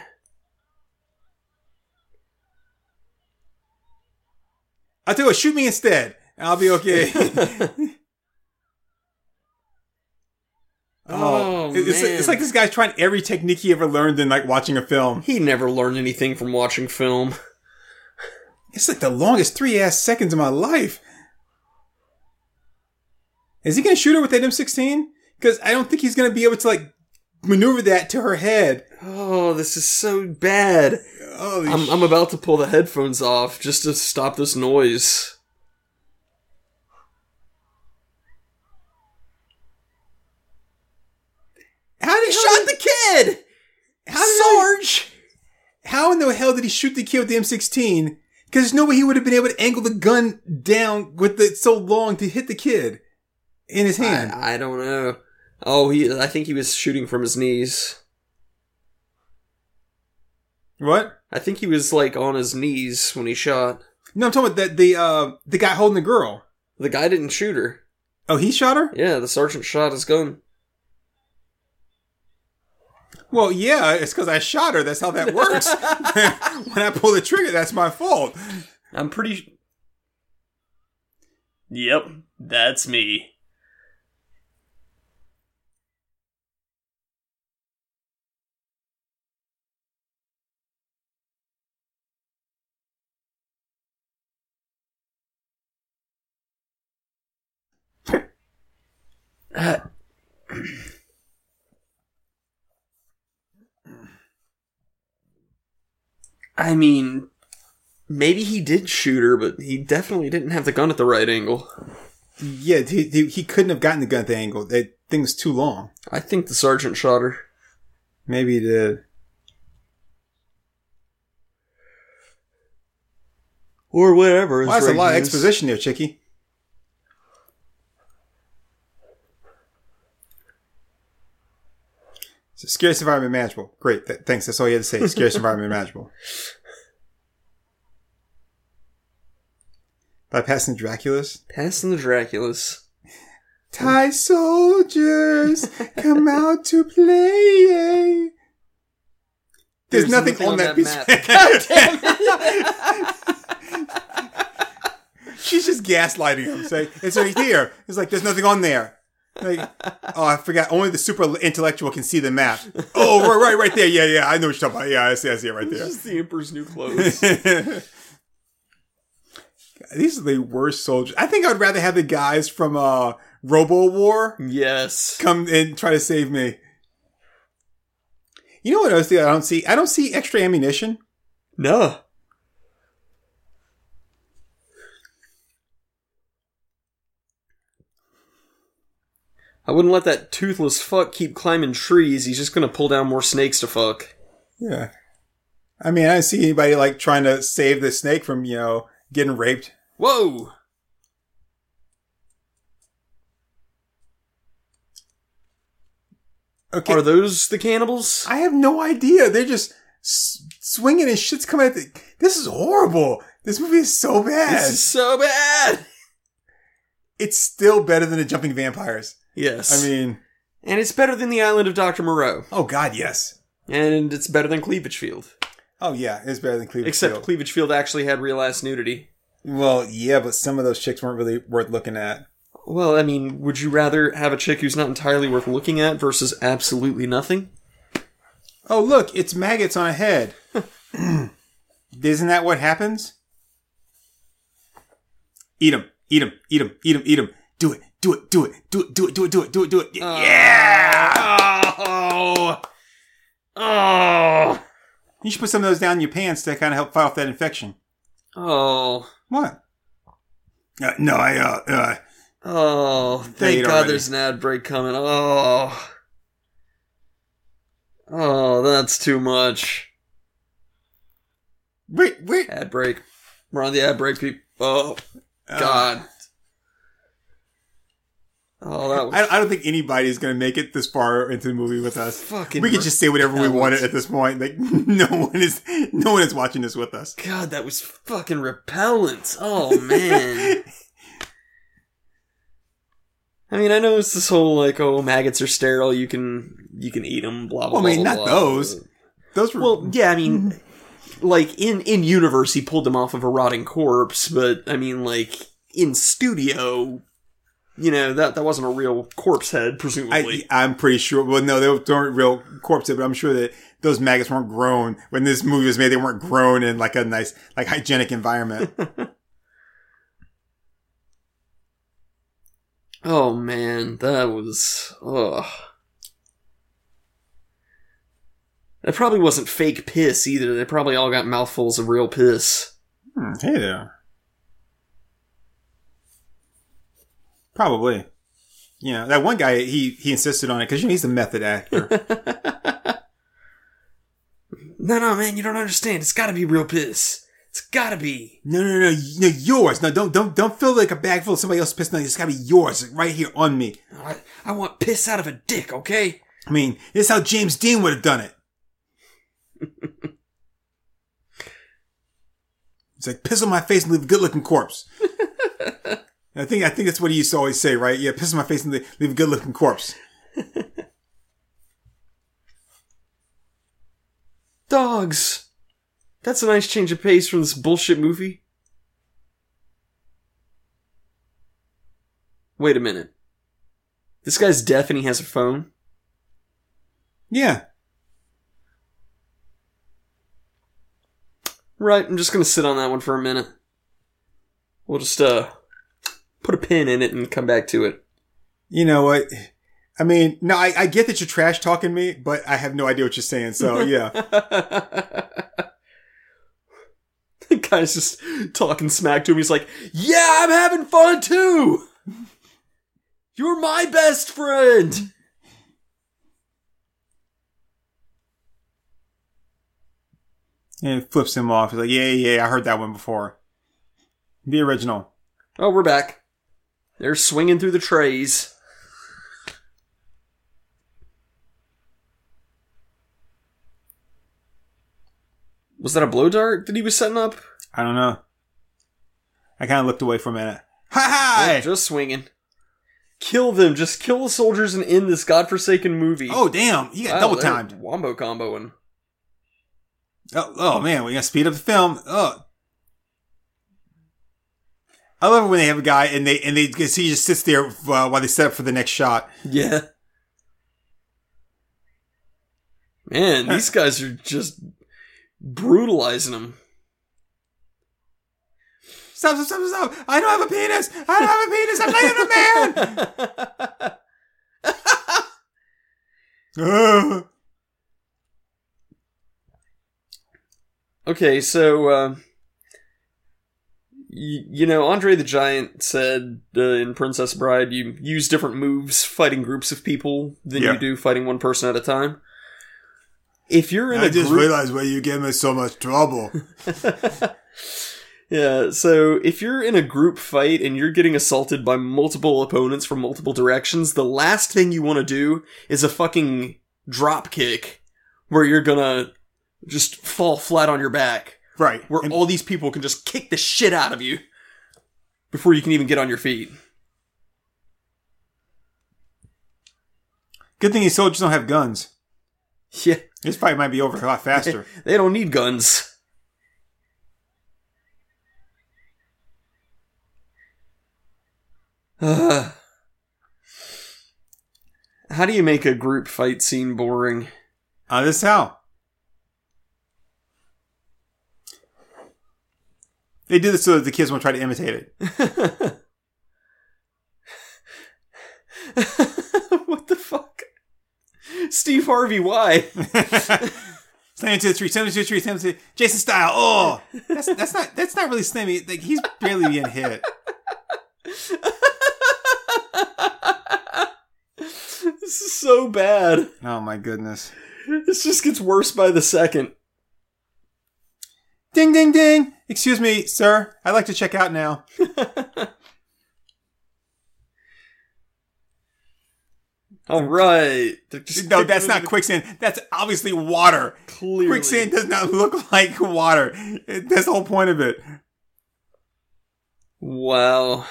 I'll tell you what, shoot me instead. and I'll be okay. Oh, oh it's, man. it's like this guy's trying every technique he ever learned in like watching a film. He never learned anything from watching film. It's like the longest three ass seconds of my life. Is he gonna shoot her with that M16? Because I don't think he's gonna be able to like maneuver that to her head. Oh, this is so bad. Oh, Holy I'm, sh- I'm about to pull the headphones off just to stop this noise. how did He shot the kid! how did I- how in the hell did he shoot the kid with the M16? Because there's no way he would have been able to angle the gun down with it so long to hit the kid in his hand. I, I don't know. Oh, he. I think he was shooting from his knees. What? I think he was like on his knees when he shot. No, I'm talking about the the uh the guy holding the girl. The guy didn't shoot her. Oh, he shot her. Yeah, the sergeant shot his gun. Well, yeah, it's because I shot her. That's how that works. when I pull the trigger, that's my fault. I'm pretty. Yep, that's me. Uh, I mean, maybe he did shoot her, but he definitely didn't have the gun at the right angle. Yeah, he, he, he couldn't have gotten the gun at the angle. That thing was too long. I think the sergeant shot her. Maybe the Or whatever. well, that's a lot of exposition there, Chicky. So, scariest environment manageable. Great, th- thanks. That's all you had to say. Scariest environment manageable. Bypassing Dracula's. Passing the Draculas. Thai soldiers come out to play. There's, There's nothing, nothing on, on that, that piece. She's just gaslighting him. Say it's right here. It's like there's nothing on there. Like, oh, I forgot. Only the super intellectual can see the map. Oh, right, right, right there. Yeah, yeah. I know what you're talking about. Yeah, I see. I see it right there. Just the Emperor's New Clothes. These are the worst soldiers. I think I'd rather have the guys from uh, Robo War yes. come and try to save me. You know what else I don't see? I don't see extra ammunition. No. I wouldn't let that toothless fuck keep climbing trees. He's just gonna pull down more snakes to fuck. Yeah. I mean, I don't see anybody like trying to save the snake from, you know, getting raped. Whoa! Okay. Are those the cannibals? I have no idea. They're just s- swinging and shit's coming at the. This is horrible. This movie is so bad. This is so bad! it's still better than the jumping vampires. Yes. I mean, and it's better than the island of Dr. Moreau. oh god, yes. And it's better than Cleavage Field. Oh yeah, it's better than Cleveland. Except Field. Cleavage Field actually had real ass nudity. well, yeah, but some of those chicks weren't really worth looking at. Well, I mean, would you rather have a chick who's not entirely worth looking at versus absolutely nothing? Oh look, it's maggots on a head. Isn't that what happens? Eat them, eat them, eat them, eat them, eat them. Do it, do it, do it, do it, do it, do it, do it, do it, do it. Yeah. Oh! Oh! You should put some of those down in your pants to kind of help fight off that infection. Oh! What? Uh, no, I uh, uh Oh! Thank God already. there's an ad break coming. Oh! Oh, that's too much. wait, wait. Ad break. We're on the ad break, people. Oh, Uh, God. Oh, that was I, I don't think anybody's gonna make it this far into the movie with us. fucking. we could just say whatever we wanted at this point. Like no one is, no one is watching this with us. God, that was fucking repellent. Oh man. I mean, I know it's this whole like, oh, maggots are sterile. You can you can eat them. Blah blah. Well, I mean, blah, not blah, those. blah. Those were Well, yeah, I mean, mm-hmm. like in in universe, he pulled them off of a rotting corpse, but I mean, like in studio, you know that that wasn't a real corpse head, presumably. I, I'm pretty sure. Well, no, they weren't real corpse head, but I'm sure that those maggots weren't grown when this movie was made. They weren't grown in like a nice, like hygienic environment. oh man, that was ugh. That probably wasn't fake piss either. They probably all got mouthfuls of real piss. Hmm, hey there. Probably. You know, that one guy, he, he insisted on it because you know, he's a method actor. No, no, man, you don't understand. It's got to be real piss. It's gotta be. No, no, no, no, yours. No, don't, don't, don't fill like a bag full of somebody else's piss. No, it's gotta be yours, right here on me. I, I want piss out of a dick, okay? I mean, this is how James Dean would have done it. it's like piss on my face and leave a good-looking corpse. I think, I think that's what he used to always say, right? Yeah, piss on my face and leave leave a good-looking corpse. Dogs. That's a nice change of pace from this bullshit movie. Wait a minute. This guy's deaf and he has a phone? Yeah. Right, I'm just gonna sit on that one for a minute. We'll just, uh, put a pin in it and come back to it. You know what? I mean, no, I, I get that you're trash talking me, but I have no idea what you're saying. So yeah, the guy's just talking smack to him. He's like, Yeah, I'm having fun too! You're my best friend! and it flips him off. He's like, yeah, yeah, I heard that one before. The original. Oh, we're back. They're swinging through the trays. Was that a blow dart that he was setting up? I don't know. I kind of looked away for a minute. Ha ha! Just swinging. Kill them. Just kill the soldiers and end this godforsaken movie. Oh damn! You got Wow, double timed. Wombo comboing. Oh, oh man, we gotta speed up the film. Oh. I love it when they have a guy and they and they see he just sits there uh, while they set up for the next shot. Yeah. Man, these guys are just brutalizing him. Stop! Stop! Stop! Stop! I don't have a penis. I don't have a penis. I'm not even a man. Okay, so uh, you know, Andre the Giant said uh, in Princess Bride, you use different moves fighting groups of people than Yeah. you do fighting one person at a time. If you're in I a just group, realized why you give me so much trouble. yeah, so if you're in a group fight and you're getting assaulted by multiple opponents from multiple directions, the last thing you want to do is a fucking drop kick where you're gonna just fall flat on your back. Right. where And- all these people can just kick the shit out of you before you can even get on your feet. good thing these soldiers don't have guns. Yeah, This fight might be over a lot faster. they don't need guns. Ugh. How do you make a group fight scene boring? Uh, this is how. They do this so that the kids won't try to imitate it. what the fuck? Steve Harvey, why? Slam to the tree, slam to the tree, slam to the Jason Style. Oh, that's that's not that's not really slammy. Like he's barely being hit. this is so bad. Oh my goodness. This just gets worse by the second. Ding ding ding. Excuse me, sir. I'd like to check out now. All right. No, that's not quicksand. That's obviously water. Clearly. Quicksand does not look like water. It- That's the whole point of it. Wow.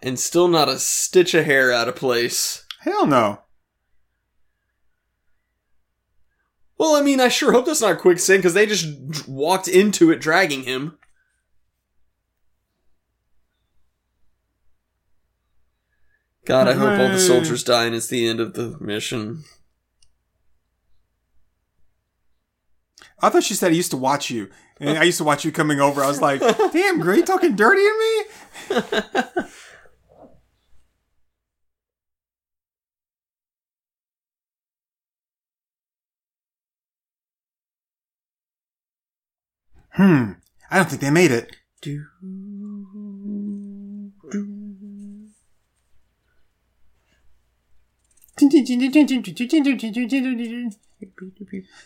And still not a stitch of hair out of place. Hell no. Well, I mean, I sure hope that's not quicksand because they just d- walked into it dragging him. God, I hope all the soldiers die and it's the end of the mission. I thought she said I used to watch you. And I used to watch you coming over. I was like, damn, girl, you talking dirty to me? Hmm. I don't think they made it.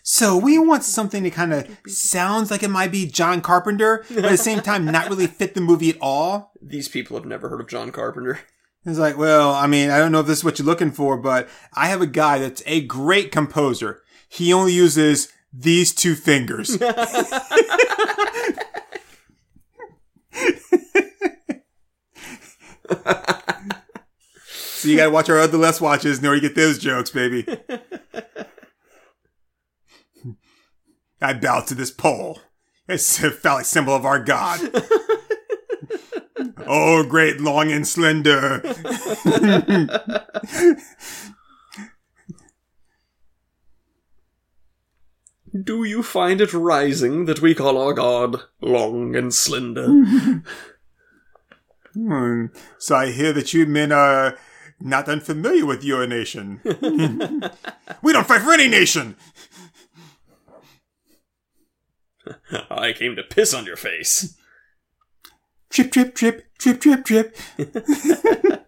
So we want something that kind of sounds like it might be John Carpenter, but at the same time not really fit the movie at all. These people have never heard of John Carpenter. It's like, well, I mean, I don't know if this is what you're looking for, but I have a guy that's a great composer. He only uses these two fingers. so you gotta watch our other less watches in order to get those jokes, baby. I bow to this pole. It's a phallic symbol of our god. oh, great, long and slender. Do you find it rising that we call our god long and slender? Hmm. So I hear that you men are not unfamiliar with your nation. we don't fight for any nation. I came to piss on your face. Trip, trip, trip, trip, trip, trip.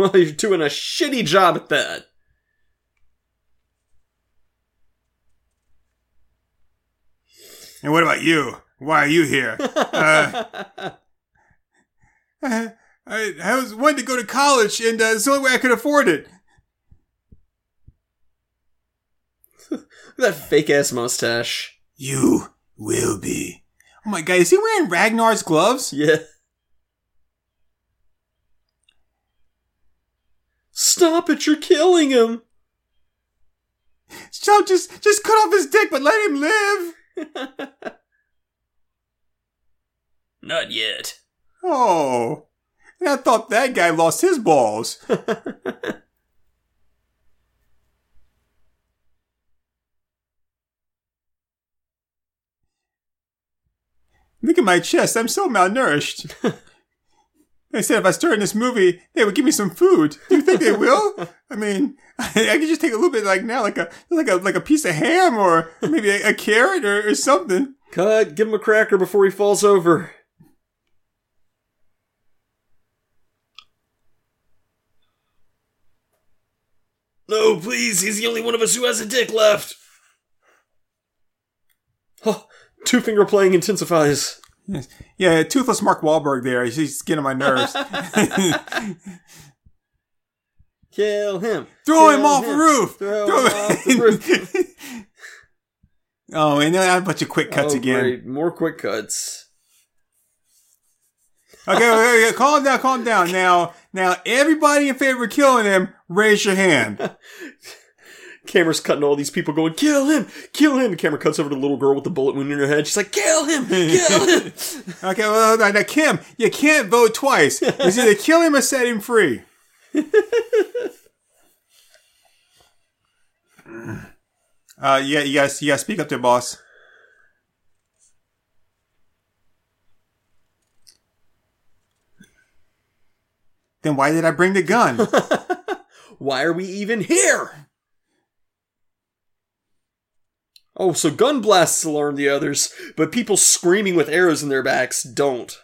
Well, you're doing a shitty job at that. And what about you? Why are you here? Uh, I, I, was wanting to go to college, and uh, it's the only way I could afford it. that fake ass mustache. You will be. Oh my god, is he wearing Ragnar's gloves? Yeah. Stop it, you're killing him. So just just cut off his dick, but let him live. Not yet. Oh, I thought that guy lost his balls. Look at my chest. I'm so malnourished. they said if I started this movie, they would give me some food. Do you think they will? I mean, I, could just take a little bit like now, like a like a like a piece of ham or maybe a, a carrot or, or something. Cut, give him a cracker before he falls over. No, please, he's the only one of us who has a dick left. Oh, two finger playing intensifies. Yes. Yeah, toothless Mark Wahlberg there. He's getting on my nerves. Kill him. Throw Kill him off the roof. Throw Throw him off the roof. oh, and then I have a bunch of quick cuts Oh, again. great. More quick cuts. Okay, okay, okay, calm down, calm down. Now, now, everybody in favor of killing him, raise your hand. Camera's cutting all these people going, kill him, kill him. The camera cuts over to the little girl with the bullet wound in her head. She's like, kill him, kill him. Okay, well, now, now, Kim, you can't vote twice. It's either kill him or set him free. Uh, yeah, you guys, you guys speak up there, boss. Then why did I bring the gun? Why are we even here? Oh, so gun blasts alarm the others, but people screaming with arrows in their backs don't.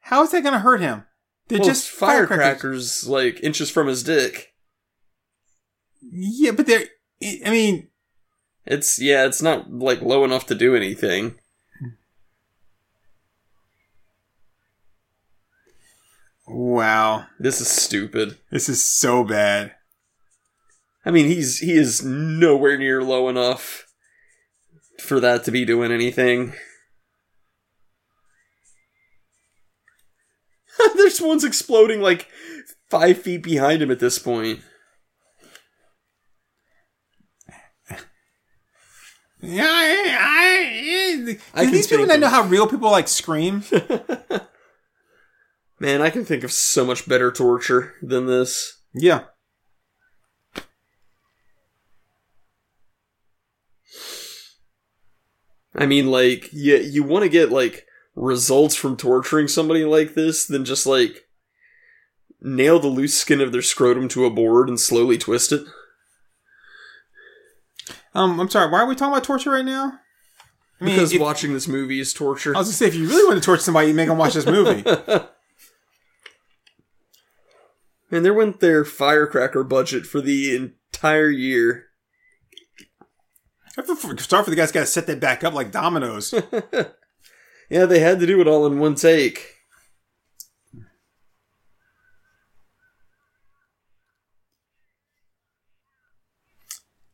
How is that going to hurt him? They're Well, just it's firecrackers, like inches from his dick. Yeah, but they're. I mean, It's yeah, it's not like low enough to do anything. wow, This is stupid. this is so bad. I mean, he's he is nowhere near low enough for that to be doing anything. There's one's exploding like five feet behind him at this point. Yeah, I, I, I do these people not know how real people like scream? Man, I can think of so much better torture than this. yeah. I mean, like, you, you want to get, like, results from torturing somebody like this than just, like, nail the loose skin of their scrotum to a board and slowly twist it. Um, I'm sorry. Why are we talking about torture right now? I mean, Because if- watching this movie is torture. I was gonna say, if you really want to torture somebody, you make them watch this movie. And there went their firecracker budget for the entire year. I feel for- sorry for the guys got to set that back up like dominoes. Yeah, they had to do it all in one take.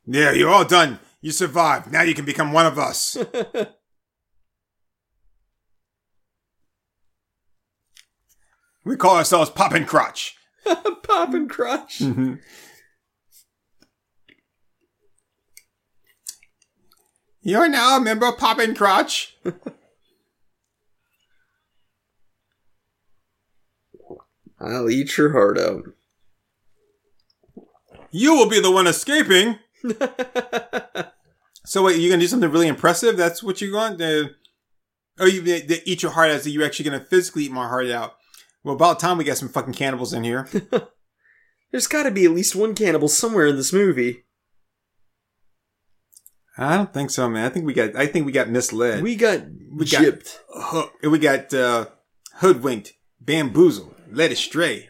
yeah, you're all done. You survived. Now you can become one of us. we call ourselves Pop and Crotch. Pop and crotch. Mm-hmm. You're now a member of Pop and Crotch. I'll eat your heart out. You will be the one escaping. So wait, you gonna do something really impressive? That's what you want? To, oh, you they, they eat your heart out. So you're actually gonna physically eat my heart out. Well, about time we got some fucking cannibals in here. There's gotta be at least one cannibal somewhere in this movie. I don't think so, man. I think we got. I think we got misled. We got We got- gypped. Hook- we got uh, hoodwinked, bamboozled, led astray.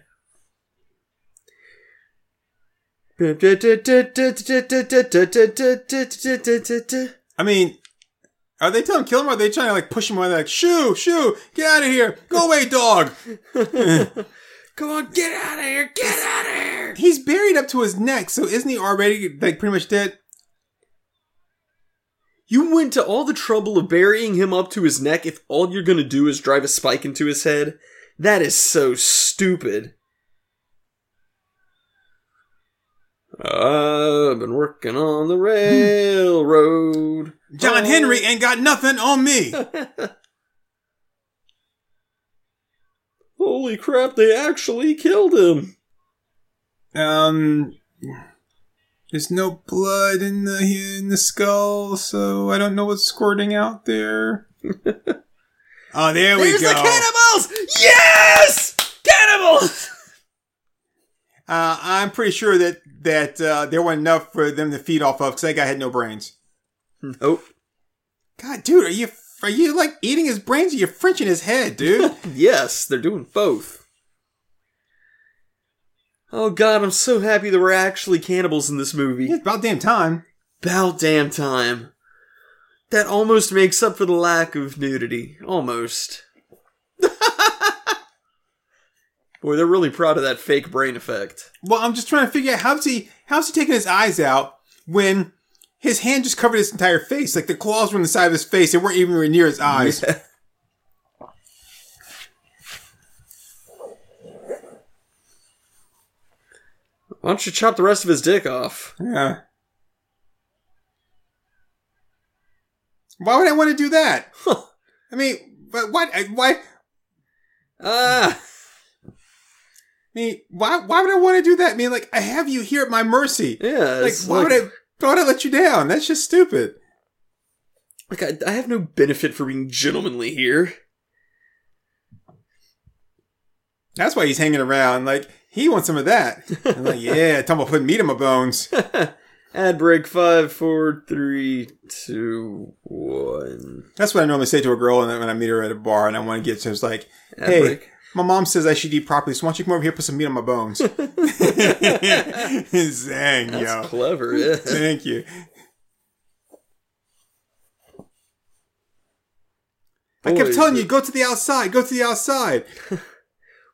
I mean, are they telling him kill him? Or are they trying to like push him away? Like, shoo, shoo, get out of here, go away, dog. Come on, get out of here! Get out of here! He's buried up to his neck, so isn't he already like pretty much dead? You went to all the trouble of burying him up to his neck if all you're gonna do is drive a spike into his head? That is so stupid. I've been working on the railroad. John Oh. Henry ain't got nothing on me. Holy crap, they actually killed him. Um, there's no blood in the in the skull, so I don't know what's squirting out there. oh, there we There's go. the cannibals! Yes! Cannibals! Uh, I'm pretty sure that that uh, there weren't enough for them to feed off of because that guy had no brains. Nope. God, dude, are you are you like eating his brains? Or you're Frenching his head, dude. Yes, they're doing both. Oh god, I'm so happy there were actually cannibals in this movie. it's about damn time. About damn time. That almost makes up for the lack of nudity. Almost. Boy, they're really proud of that fake brain effect. Well, I'm just trying to figure out how's he how's he taking his eyes out when his hand just covered his entire face. Like the claws were on the side of his face; they weren't even near his eyes. Why don't you chop the rest of his dick off? Yeah. Why would I want to do that? Huh. I mean, but what? I- Why? I Ah! mean, why? Why would I want to do that? I mean, like, I have you here at my mercy. Yeah, Like, why would I? Why would I let you down? That's just stupid. Like, I, I have no benefit for being gentlemanly here. That's why he's hanging around. Like, he wants some of that. I'm like, yeah, talking about putting meat in my bones. Ad break five, four, three, two, one. That's what I normally say to a girl when I meet her at a bar and I want to get to. It's like, Ad hey, break. my mom says I should eat properly, so why don't you come over here and put some meat on my bones? Zang, That's yo. clever, yeah. Thank you. I kept telling you, go to the outside, go to the outside.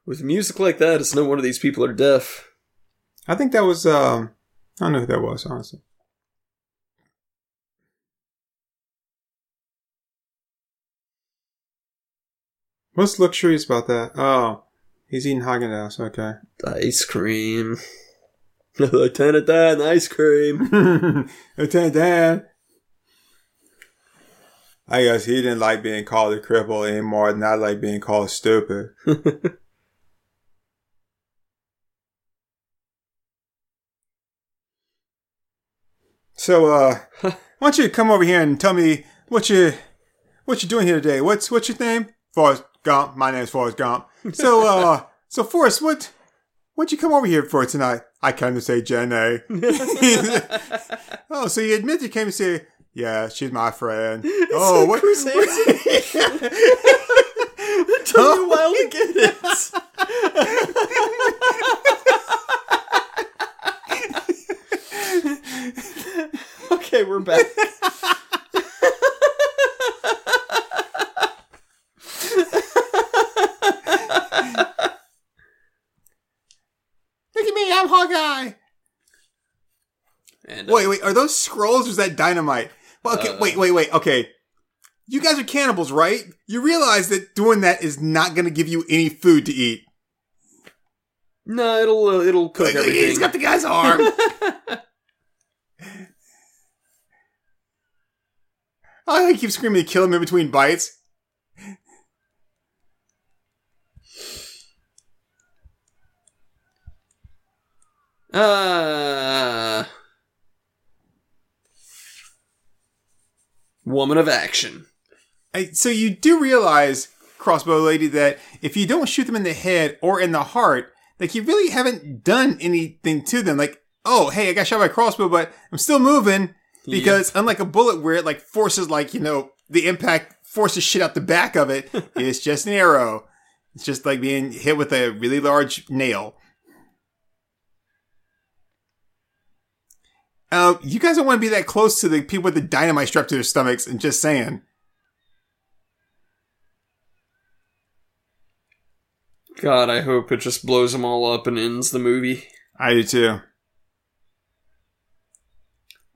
With music like that, it's no wonder these people are deaf. I think that was, um, I don't know who that was, honestly. What's luxurious about that? Oh, he's eating Haagen-Dazs, okay. Ice cream. Lieutenant Dan, ice cream. Lieutenant Dan. I guess he didn't like being called a cripple any more than I like being called stupid. so, uh, why don't you come over here and tell me what you what you doing here today? What's what's your name? Forrest Gump. My name's Forrest Gump. So, uh, so Forrest, what what'd you come over here for tonight? I came to say Jenny. oh, so you admit you came to say, yeah, she's my friend. oh, what? It took me a while to get it. Okay, we're back. Look at me, I'm Hawkeye. And, uh, Wait, wait, are those scrolls or is that dynamite? Well, okay, Uh, wait, wait, wait. Okay, you guys are cannibals, right? You realize that doing that is not going to give you any food to eat. no, it'll uh, it'll cook Like, everything. he's got the guy's arm. he keeps screaming to kill him in between bites. Uh, woman of action. I, so you do realize, crossbow lady, that if you don't shoot them in the head or in the heart, like you really haven't done anything to them. Like, oh, hey, I got shot by a crossbow, but I'm still moving because unlike a bullet where it like forces like you know the impact forces shit out the back of it, it's just an arrow. It's just like being hit with a really large nail. Uh, you guys don't want to be that close to the people with the dynamite strapped to their stomachs. And just saying. God, I hope it just blows them all up and ends the movie. I do too.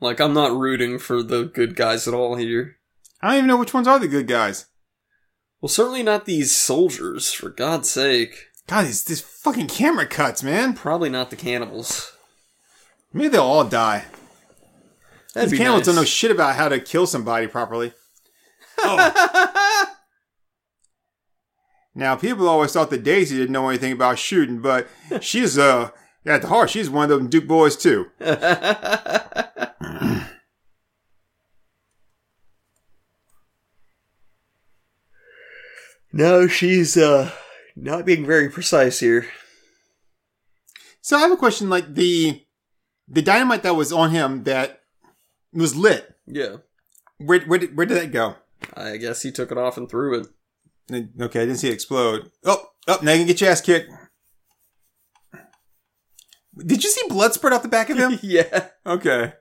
Like, I'm not rooting for the good guys at all here. I don't even know which ones are the good guys. Well, certainly not these soldiers, for God's sake. God, these, these fucking camera cuts, man. Probably not the cannibals. Maybe they'll all die. That'd These cannibals nice. don't know shit about how to kill somebody properly. Oh. now, people always thought that Daisy didn't know anything about shooting, but she's, uh, uh, at the heart, she's one of them Duke boys, too. no, she's, uh, not being very precise here. So I have a question, like, the, the dynamite that was on him that was lit, Yeah. where, where, did, where did that go? I guess he took it off and threw it. Okay, I didn't see it explode. Oh, oh, now you can get your ass kicked. Did you see blood spurt out the back of him? yeah. okay.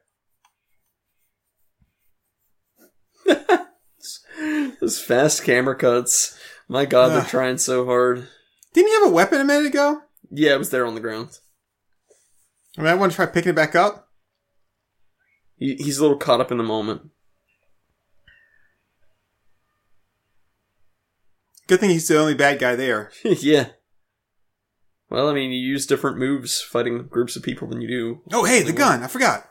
Those fast camera cuts. My god, they're Ugh. trying so hard. Didn't he have a weapon a minute ago? Yeah, it was there on the ground. I mean, I want to try picking it back up. He, he's a little caught up in the moment. Good thing he's the only bad guy there. yeah. Well, I mean, you use different moves fighting groups of people than you do. Oh, hey, the gun. I forgot.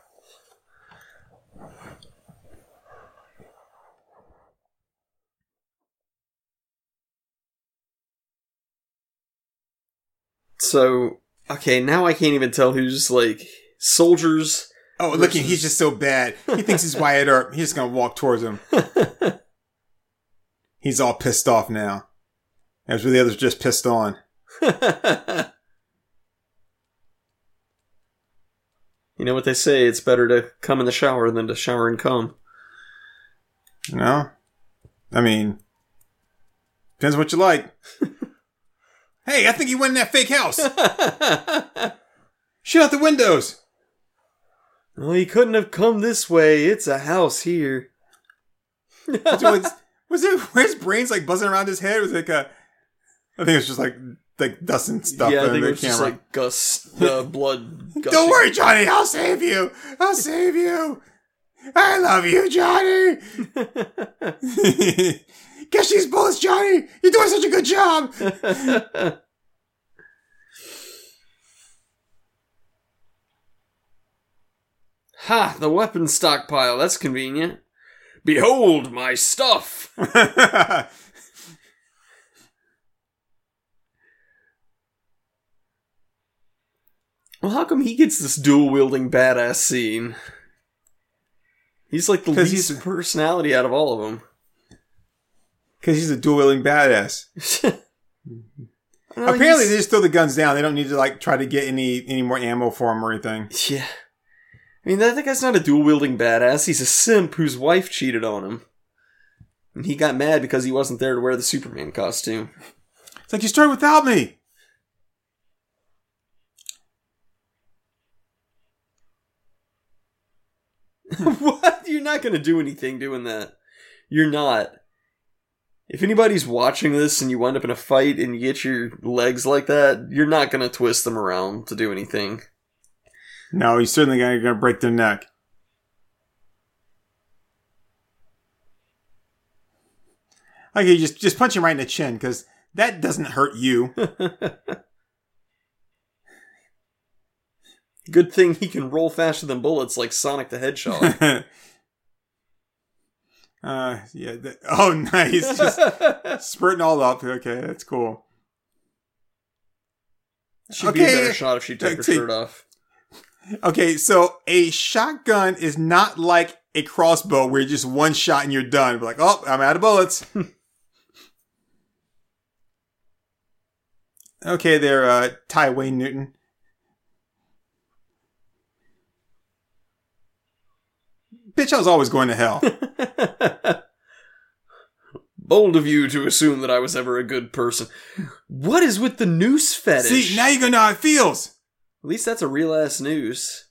So, okay, now I can't even tell who's like soldiers. Oh, look, Versus- he's just so bad. He thinks he's Wyatt Earp. He's just going to walk towards him. He's all pissed off now. As were the others just pissed on. you know what they say? It's better to come in the shower than to shower and come. You know? I mean, depends what you like. hey, I think he went in that fake house. Shoot out the windows. well, he couldn't have come this way. It's a house here. So it's- was it were his brains like buzzing around his head? Was it like a? I think it was just like like dust and stuff yeah, I in think the it was just camera. like gus, uh, blood. Don't worry, Johnny. I'll save you. I'll save you. I love you, Johnny. Catch these bullets, Johnny. You're doing such a good job. Ha! The weapon stockpile. That's convenient. Behold my stuff. Well, how come he gets this dual wielding badass scene? He's like the least he's- personality out of all of them. Because he's a dual wielding badass. Mm-hmm. Apparently, they just throw the guns down. They don't need to like try to get any any more ammo for him or anything. Yeah. I mean, that, that guy's not a dual wielding badass. He's a simp whose wife cheated on him. And he got mad because he wasn't there to wear the Superman costume. It's like you started without me. what? You're not gonna do anything doing that. You're not. If anybody's watching this and you wind up in a fight and you get your legs like that, you're not gonna twist them around to do anything. No, you're certainly gonna, gonna break their neck. Okay, just just punch him right in the chin because that doesn't hurt you. Good thing he can roll faster than bullets like Sonic the Hedgehog. uh, yeah. Oh, nice. Just spurting all up. Okay, that's cool. She'd be a better shot if she took her take- shirt off. Okay, so a shotgun is not like a crossbow where you just one shot and you're done. Like, oh, I'm out of bullets. okay, there, uh, Ty Wayne Newton. Bitch, I was always going to hell. Bold of you to assume that I was ever a good person. What is with the noose fetish? See, now you're gonna know how it feels. At least that's a real ass noose.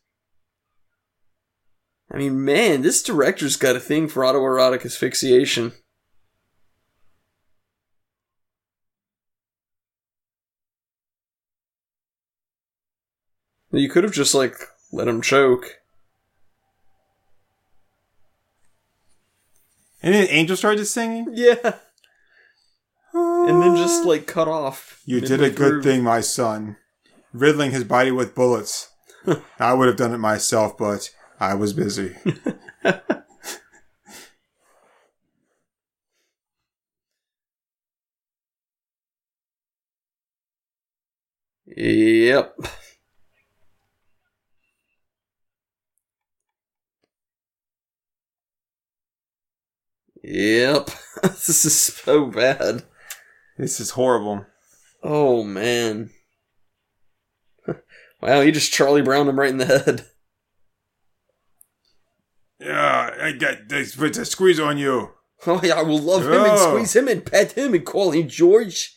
I mean, man, this director's got a thing for autoerotic asphyxiation. You could have just, like, let him choke. And then Angel started singing. Yeah. And then just, like, cut off. You did a good through. thing, my son. Riddling his body with bullets. I would have done it myself, but I was busy. Yep. Yep. this is so bad. This is horrible. Oh man. wow, you just Charlie Brown him right in the head. Yeah, I got this with the squeeze on you. Oh yeah, I will love him and squeeze him and pet him and call him George.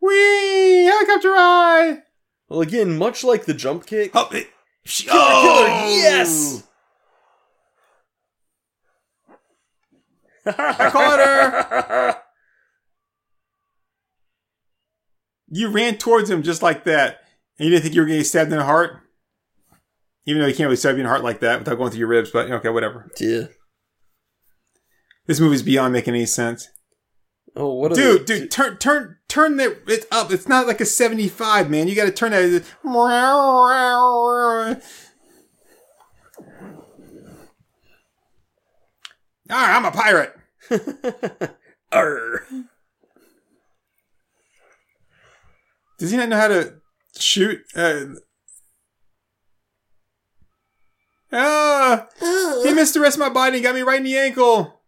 Whee! Helicopter ride! Well, again, much like the jump kick. Oh, it, sh- Killer, oh! killer, yes! I caught her! You ran towards him just like that, and you didn't think you were getting stabbed in the heart? Even though you can't really stab you in the heart like that without going through your ribs, but okay, whatever. Yeah. This movie's beyond making any sense. Oh, what a Dude, dude, turn, turn, turn that it up. It's not like a seventy-five, man. You got to turn that. Ah, I'm a pirate. Arr. Does he not know how to shoot? Uh, ah, he missed the rest of my body and got me right in the ankle.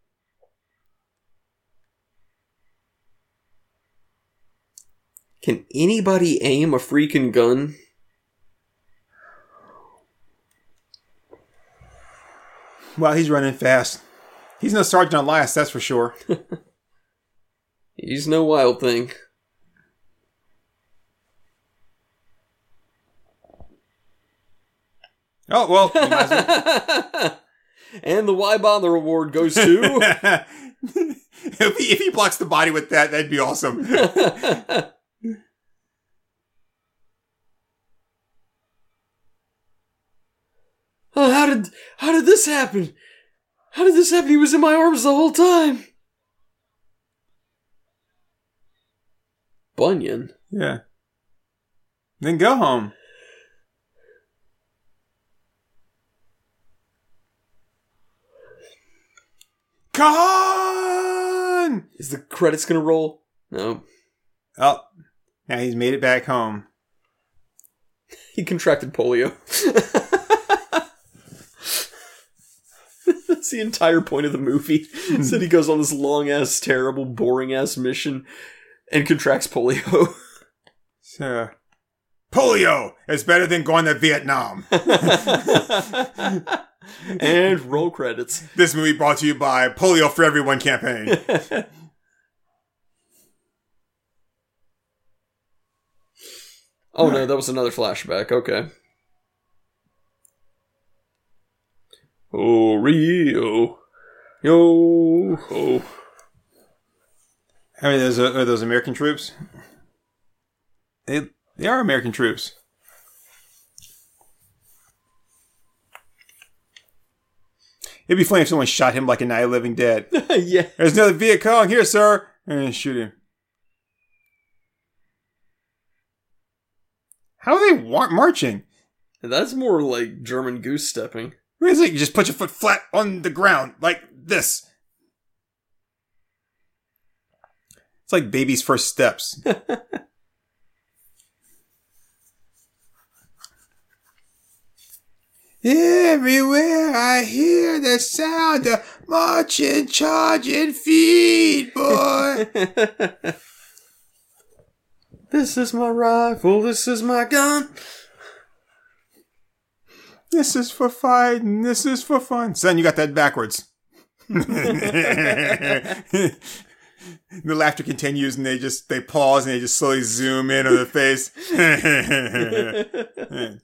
Can anybody aim a freaking gun? Well, he's running fast. He's no Sergeant on last, that's for sure. He's no wild thing. Oh well, well. and the why bother award goes to. if, he, if he blocks the body with that, that'd be awesome. oh, how did how did this happen? How did this happen? He was in my arms the whole time. Bunyan. yeah. Then go home. Con! Is the credits gonna roll? No. Oh, now he's made it back home. He contracted polio. That's the entire point of the movie. Hmm. is that he goes on this long ass, terrible, boring ass mission and contracts polio. So, polio is better than going to Vietnam. and roll credits. this movie brought to you by Polio for Everyone campaign. Oh no, that was another flashback. Okay. Oh, Rio. Yo ho. I mean, those are, are those American troops? They they are American troops. It'd be funny if someone shot him like a Night of Living Dead. yeah. There's another Viet Cong here, sir, and shoot him. How are they wa- marching? That's more like German goose stepping. It? You just put your foot flat on the ground like this. It's like baby's first steps. Everywhere I hear the sound of marching, charging feet, boy. this is my rifle, this is my gun. This is for fighting, this is for fun. Son, you got that backwards. the laughter continues and they just they pause and they just slowly zoom in on the face.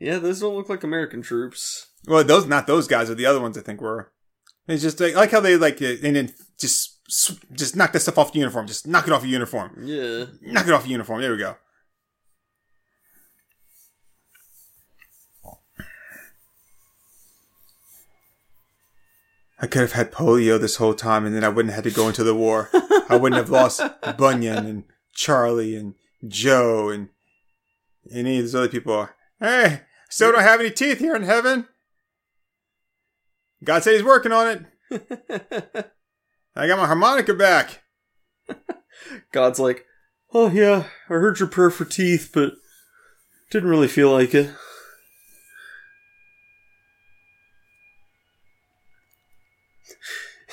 Yeah, those don't look like American troops. well, those not those guys, but the other ones I think were. It's just like, I like how they like uh, and then just just knock that stuff off the uniform. Just knock it off your uniform. Yeah. Knock it off your uniform. There we go. I could have had polio this whole time, and then I wouldn't have had to go into the war. I wouldn't have lost Bunyan and Charlie and Joe and any of those other people. Hey, still don't have any teeth here in heaven. God said He's working on it. I got my harmonica back. God's like, oh yeah, I heard your prayer for teeth, but didn't really feel like it.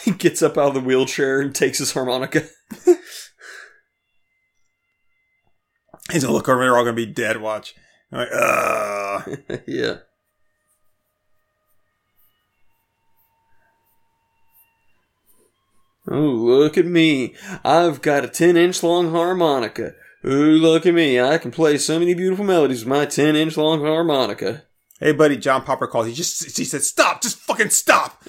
He gets up out of the wheelchair and takes his harmonica. He's gonna look over. They're all gonna be dead. Watch. I'm like, ugh. yeah. Oh, look at me. I've got a 10 inch long harmonica. Ooh, look at me. I can play so many beautiful melodies with my 10 inch long harmonica. Hey, buddy, John Popper called. He just he said, "Stop! Just fucking stop!"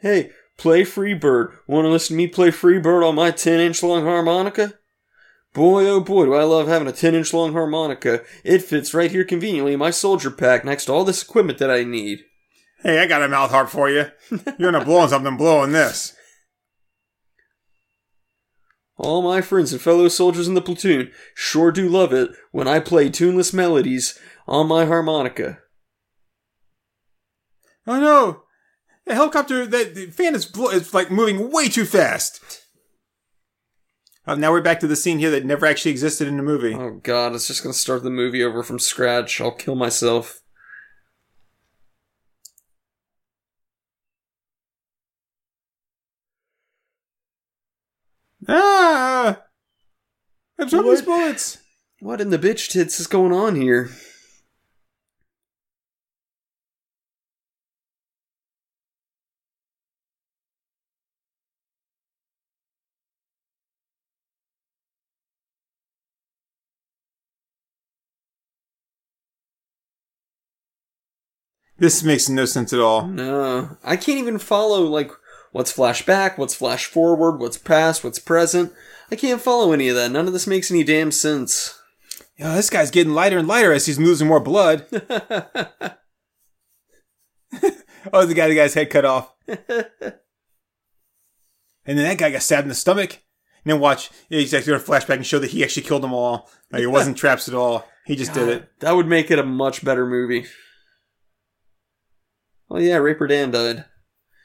Hey, play Freebird. Want to listen to me play Freebird on my 10 inch long harmonica? Boy, oh boy, do I love having a 10 inch long harmonica. It fits right here conveniently in my soldier pack next to all this equipment that I need. hey, I got a mouth harp for you. You're going not blowing something, blowing this. All my friends and fellow soldiers in the platoon sure do love it when I play tuneless melodies on my harmonica. Oh no! The helicopter, the, the fan is is like moving way too fast. Oh, now we're back to the scene here that never actually existed in the movie. Oh god, it's just gonna start the movie over from scratch. I'll kill myself. Ah! Absorb these bullets. What in the bitch tits is going on here? This makes no sense at all. No, I can't even follow like what's flashback, what's flash forward, what's past, what's present. I can't follow any of that. None of this makes any damn sense. Yo, this guy's getting lighter and lighter as he's losing more blood. oh, the guy, the guy's head cut off. and then that guy got stabbed in the stomach. And then watch, yeah, he's actually going to flashback and show that he actually killed them all. Like it wasn't traps at all. He just did it. That would make it a much better movie. Oh yeah, Raper Dan died.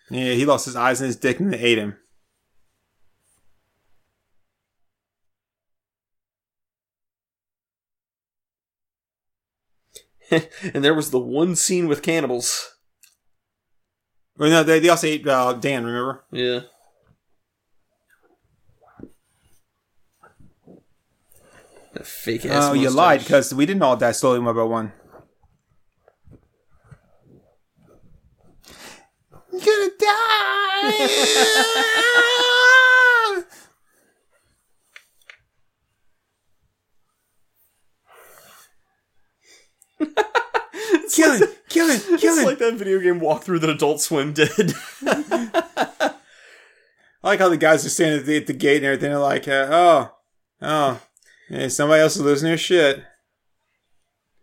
Yeah, he lost his eyes and his dick and they ate him. and there was the one scene with cannibals. Well, no, they, they also ate uh, Dan, remember? Yeah. That fake ass. Oh, you lied because we didn't all die slowly one by one. You're gonna die! Kill it, kill like that video game walkthrough that Adult Swim did. I like how the guys are standing at the, at the gate and everything. They're like, uh, oh, oh, hey, somebody else is losing their shit.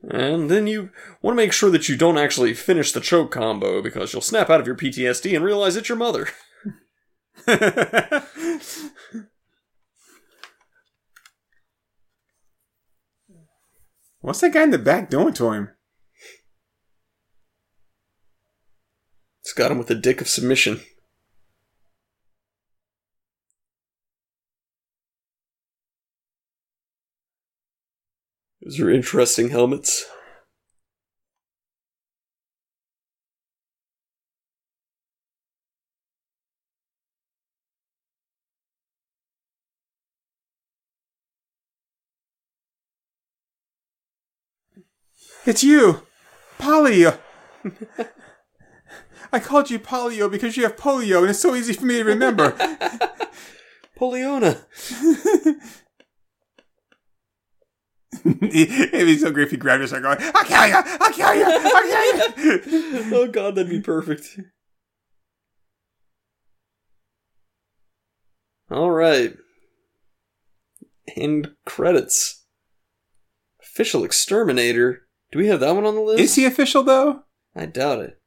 And then you want to make sure that you don't actually finish the choke combo because you'll snap out of your PTSD and realize it's your mother. What's that guy in the back doing to him? It's got him with a dick of submission. Those are interesting helmets. It's you, Polio. I called you Polio because you have polio, and it's so easy for me to remember. Poliona. It'd be so great if he grabbed us and going, "I'll kill you! I'll kill you! I'll kill you!" oh god, that'd be perfect. All right. End credits. Official exterminator. Do we have that one on the list? Is he official though? I doubt it.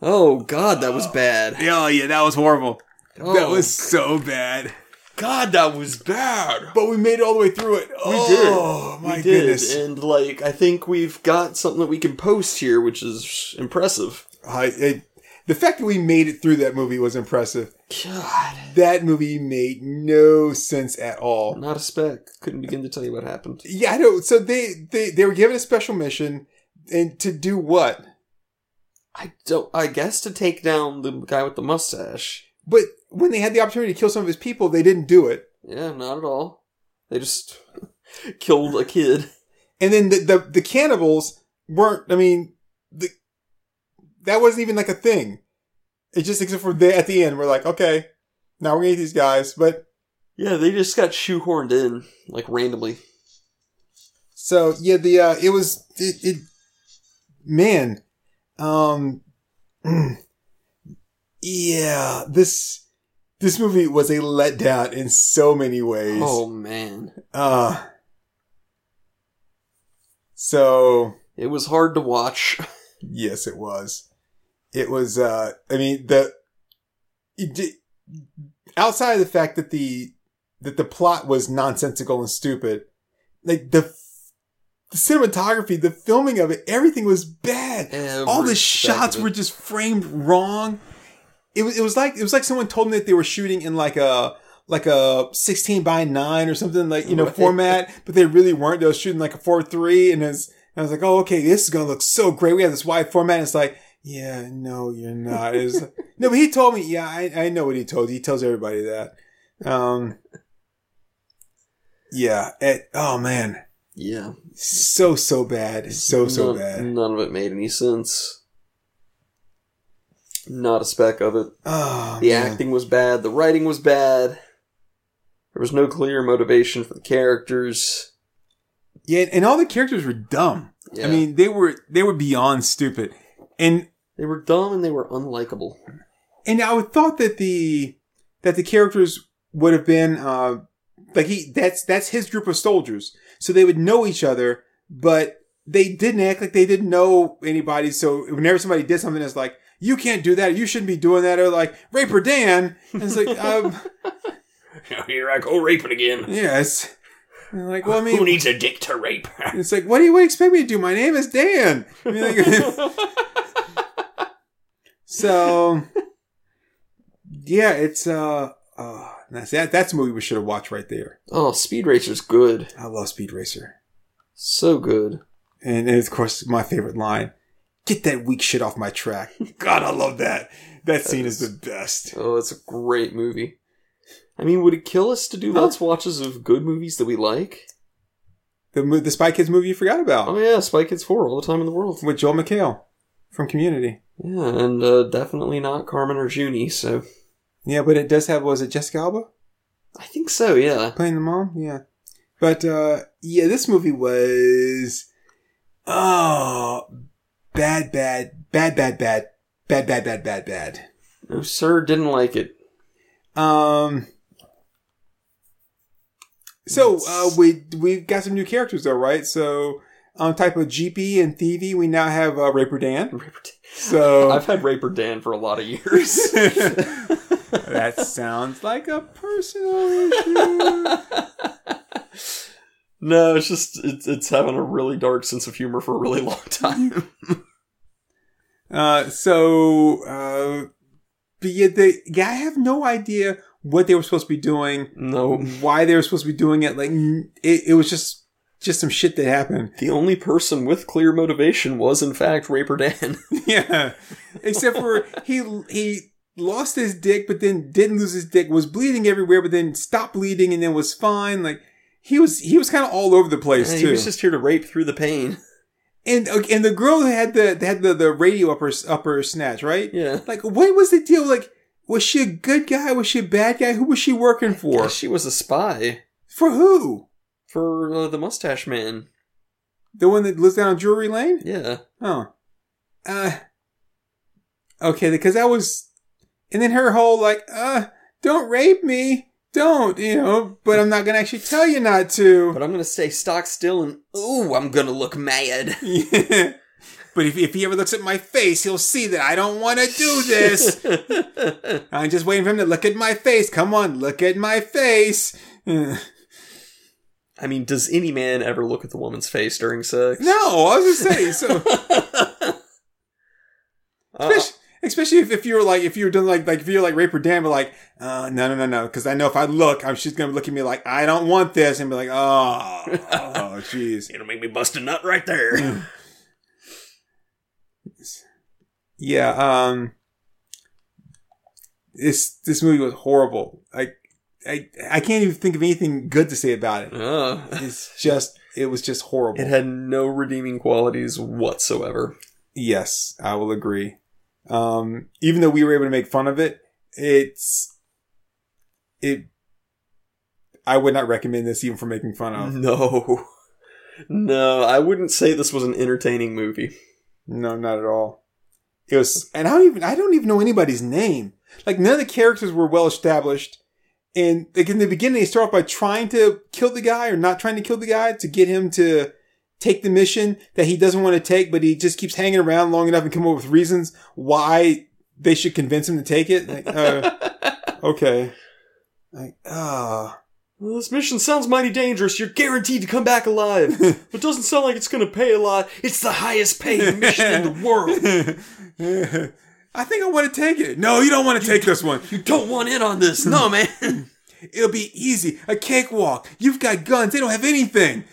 Oh god, that was oh. bad. Oh yeah, that was horrible. Oh, That was so bad. God, that was bad. But we made it all the way through it. We did. oh my we did, goodness! and like I think we've got something that we can post here, which is impressive. I, it, the fact that we made it through that movie was impressive. God, That movie made no sense at all. not a speck. Couldn't begin to tell you what happened. Yeah, I know. So they they they were given a special mission, and to do what? I don't. I guess to take down the guy with the mustache. But when they had the opportunity to kill some of his people, they didn't do it. Yeah, not at all. They just killed a kid. And then the the, the cannibals weren't. I mean, the that wasn't even like a thing. It just except for they at the end, we're like, okay, now we're gonna eat these guys. But Yeah, they just got shoehorned in like randomly. so yeah, the uh, it was it, it man, um, yeah, this this movie was a letdown in so many ways. Oh man, Uh so it was hard to watch. yes, it was. It was. uh I mean, the it outside of the fact that the that the plot was nonsensical and stupid, like the, the cinematography, the filming of it, everything was bad. All the shots were just framed wrong. It was. It was like it was like someone told me that they were shooting in like a like a 16 by 9 or something like you know Right. format but they really weren't they were shooting like a 4 3 and, and i was like oh okay this is gonna look so great we have this wide format and it's like yeah no you're not it's, no but he told me yeah I, I know what he told he tells everybody that um yeah it, oh man Yeah, so so bad so so none, bad None of it made any sense. Not a speck of it. oh The man. acting was bad. The writing was bad. There was no clear motivation for the characters. yeah and all the characters were dumb Yeah. i mean they were they were beyond stupid and they were dumb and they were unlikable. and I would thought that the that the characters would have been uh like he that's that's his group of soldiers, so they would know each other, but they didn't act like they didn't know anybody. So whenever somebody did something, it's like you can't do that, you shouldn't be doing that, or like Raper Dan, and it's like um, Here I go raping again. yes, And like well I mean. Who needs a dick to rape? It's like, what do you what do you expect me to do? My name is Dan. I mean, like- so, yeah, it's uh, uh that's that, that's a movie we should have watched right there. oh, Speed Racer's good. I love Speed Racer, So good. and, and of course my favorite line: "Get that weak shit off my track." God, I love that. That scene is the best. Oh, it's a great movie. I mean, would it kill us to do Huh? let's watches of good movies that we like? The the Spy Kids movie you forgot about Oh yeah, Spy Kids 4 all the time in the world. with Joel McHale from Community. Yeah, and uh, definitely not Carmen or Junie, so Yeah, but it does have was it Jessica Alba? I think so, yeah. Playing the mom, yeah. But uh yeah, this movie was oh bad, bad, bad, bad, bad, bad, bad, bad, bad, bad. No, sir, didn't like it. Um. So uh, we we got some new characters though, right? So on type of GP and Thievy, we now have uh, Raper Dan. Raper Dan. So I've had Raper Dan for a lot of years. that sounds like a personal issue. no, it's just it's, it's having a really dark sense of humor for a really long time. Uh, so uh, but yeah, they yeah, I have no idea what they were supposed to be doing, no, why they were supposed to be doing it. Like it, it was just just some shit that happened. the only person with clear motivation was in fact Raper Dan. Yeah, except for he he lost his dick, but then didn't lose his dick. Was bleeding everywhere, but then stopped bleeding, and then was fine. Like he was he was kind of all over the place he too. He was just here to rape through the pain. and and the girl had the had the the radio upper upper snatch, right? Yeah. Like what was the deal? Like was she a good guy? Was she a bad guy? Who was she working for? She was a spy For who? for uh, the mustache man. The one that lives down on Jewelry Lane? Yeah. Oh. Uh. Okay, because that was, and then her whole like, uh, don't rape me, don't, you know, but I'm not gonna actually tell you not to. But I'm gonna stay stock still and ooh, I'm gonna look mad. Yeah. But if, if he ever looks at my face, he'll see that I don't want to do this. I'm just waiting for him to look at my face. Come on, look at my face. I mean, does any man ever look at the woman's face during sex? No, I was just saying. So, Uh, especially, especially if, if you were like, if you were doing like, like if you're like Raper Dan, but like, uh, no, no, no, no, because I know if I look, I'm she's gonna look at me like, I don't want this, and be like, oh, oh, jeez. it'll make me bust a nut right there. Yeah, um, this this movie was horrible. I, I, I can't even think of anything good to say about it. Uh, It's just, it was just horrible. it had no redeeming qualities whatsoever. Yes, I will agree. Um, even though we were able to make fun of it, it's it. I would not recommend this even for making fun of. No. No, I wouldn't say this was an entertaining movie. No, not at all. It was, and I don't even I don't even know anybody's name. Like none of the characters were well established. And like in the beginning, they start off by trying to kill the guy or not trying to kill the guy to get him to take the mission that he doesn't want to take, but he just keeps hanging around long enough and come up with reasons why they should convince him to take it. Like, uh, okay. Like, ah. Well, this mission sounds mighty dangerous. You're guaranteed to come back alive. it doesn't sound like it's gonna pay a lot. It's the highest paying mission in the world. I think I want to take it. No, you don't want to take this one. You don't want in on this. No, man. It'll be easy. A cakewalk. You've got guns. They don't have anything.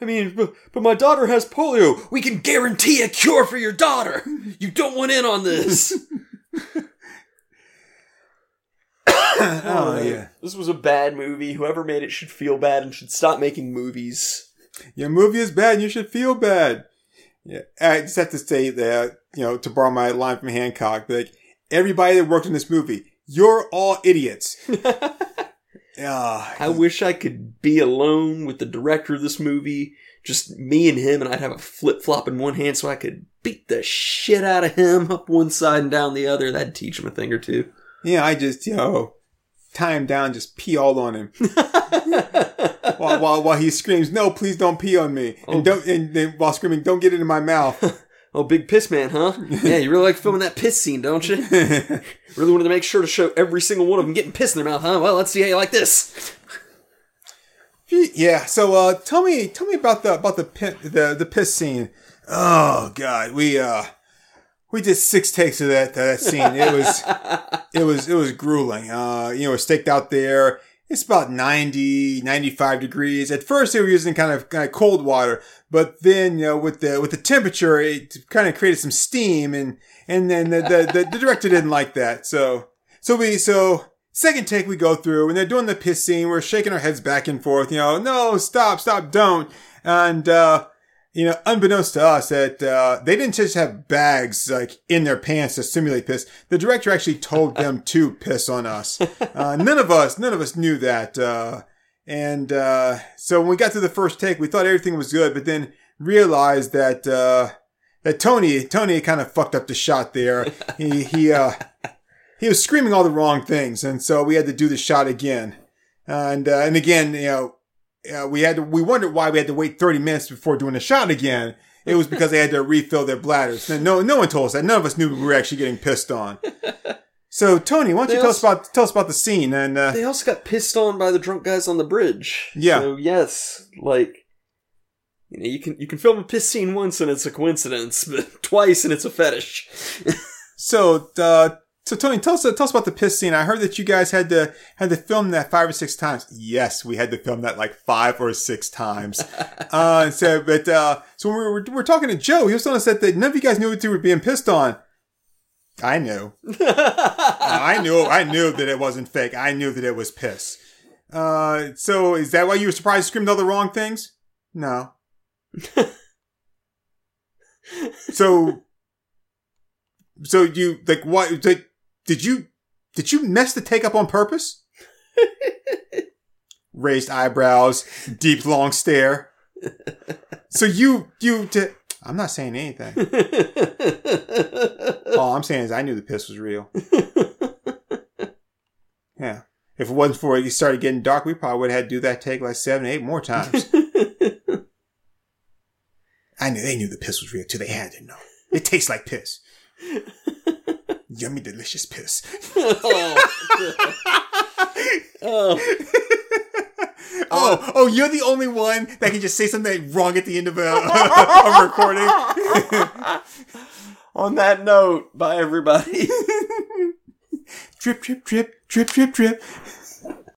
I mean, but, but my daughter has polio. We can guarantee a cure for your daughter. You don't want in on this. oh, yeah. This was a bad movie. Whoever made it should feel bad and should stop making movies. Your movie is bad and you should feel bad. Yeah. I just have to say that, you know, to borrow my line from Hancock, like, everybody that worked in this movie, you're all idiots. Ah, I wish I could be alone with the director of this movie, just me and him, and I'd have a flip flop in one hand so I could beat the shit out of him up one side and down the other. That'd teach him a thing or two. yeah, I just, you know, tie him down, just pee all on him. while, while, while he screams, no, please don't pee on me. And don't, and then while screaming, don't get it in my mouth. Oh, big piss man, huh? Yeah, you really like filming that piss scene, don't you? Really wanted to make sure to show every single one of them getting piss in their mouth, huh? Well, let's see how you like this. Yeah. So, uh, tell me, tell me about the about the the the piss scene. Oh God, we uh, we did six takes of that that scene. It was it was it was grueling. Uh, you know, we're staked out there. It's about 90, 95 degrees. At first, they were using kind of kind of cold water, but then you know, with the with the temperature, it kind of created some steam, and and then the the, the, the director didn't like that. So so we so second take we go through and they're doing the piss scene. We're shaking our heads back and forth, you know, no, stop, stop, don't. And, uh, you know, unbeknownst to us that, uh, they didn't just have bags like in their pants to simulate piss. The director actually told them to piss on us. Uh, none of us, none of us knew that. Uh, and, uh, so when we got to the first take, we thought everything was good, but then realized that, uh, that Tony Tony kind of fucked up the shot there. He he uh he was screaming all the wrong things, and so we had to do the shot again. And uh, and again, you know, we had to, we wondered why we had to wait 30 minutes before doing the shot again. It was because they had to refill their bladders. No, no one told us that. None of us knew we were actually getting pissed on. So Tony, why don't you They tell us about tell us about the scene and uh, They also got pissed on by the drunk guys on the bridge. Yeah. So yes, like you know, you can you can film a piss scene once and it's a coincidence, but twice and it's a fetish. so uh, so Tony, tell us tell us about the piss scene. I heard that you guys had to had to film that five or six times. Yes, we had to film that like five or six times. uh, so but uh, so when we were, we were talking to Joe, he was telling us that, that none of you guys knew what you were being pissed on. I knew. I knew. I knew that it wasn't fake. I knew that it was piss. Uh, so is that why you were surprised? Screamed all the wrong things? No. so, so you like what? Like, did you did you mess the take up on purpose? Raised eyebrows, deep long stare. So you you did. I'm not saying anything. All I'm saying is I knew the piss was real. Yeah. If it wasn't for it, you started getting dark, we probably would have had to do that take like seven, eight more times. I knew they knew the piss was real too. They had to know. It tastes like piss. Yummy, delicious piss. oh, Oh, oh, uh, oh, you're the only one that can just say something wrong at the end of uh, a, a recording. on that note, bye everybody. drip, drip, drip, drip, drip, drip.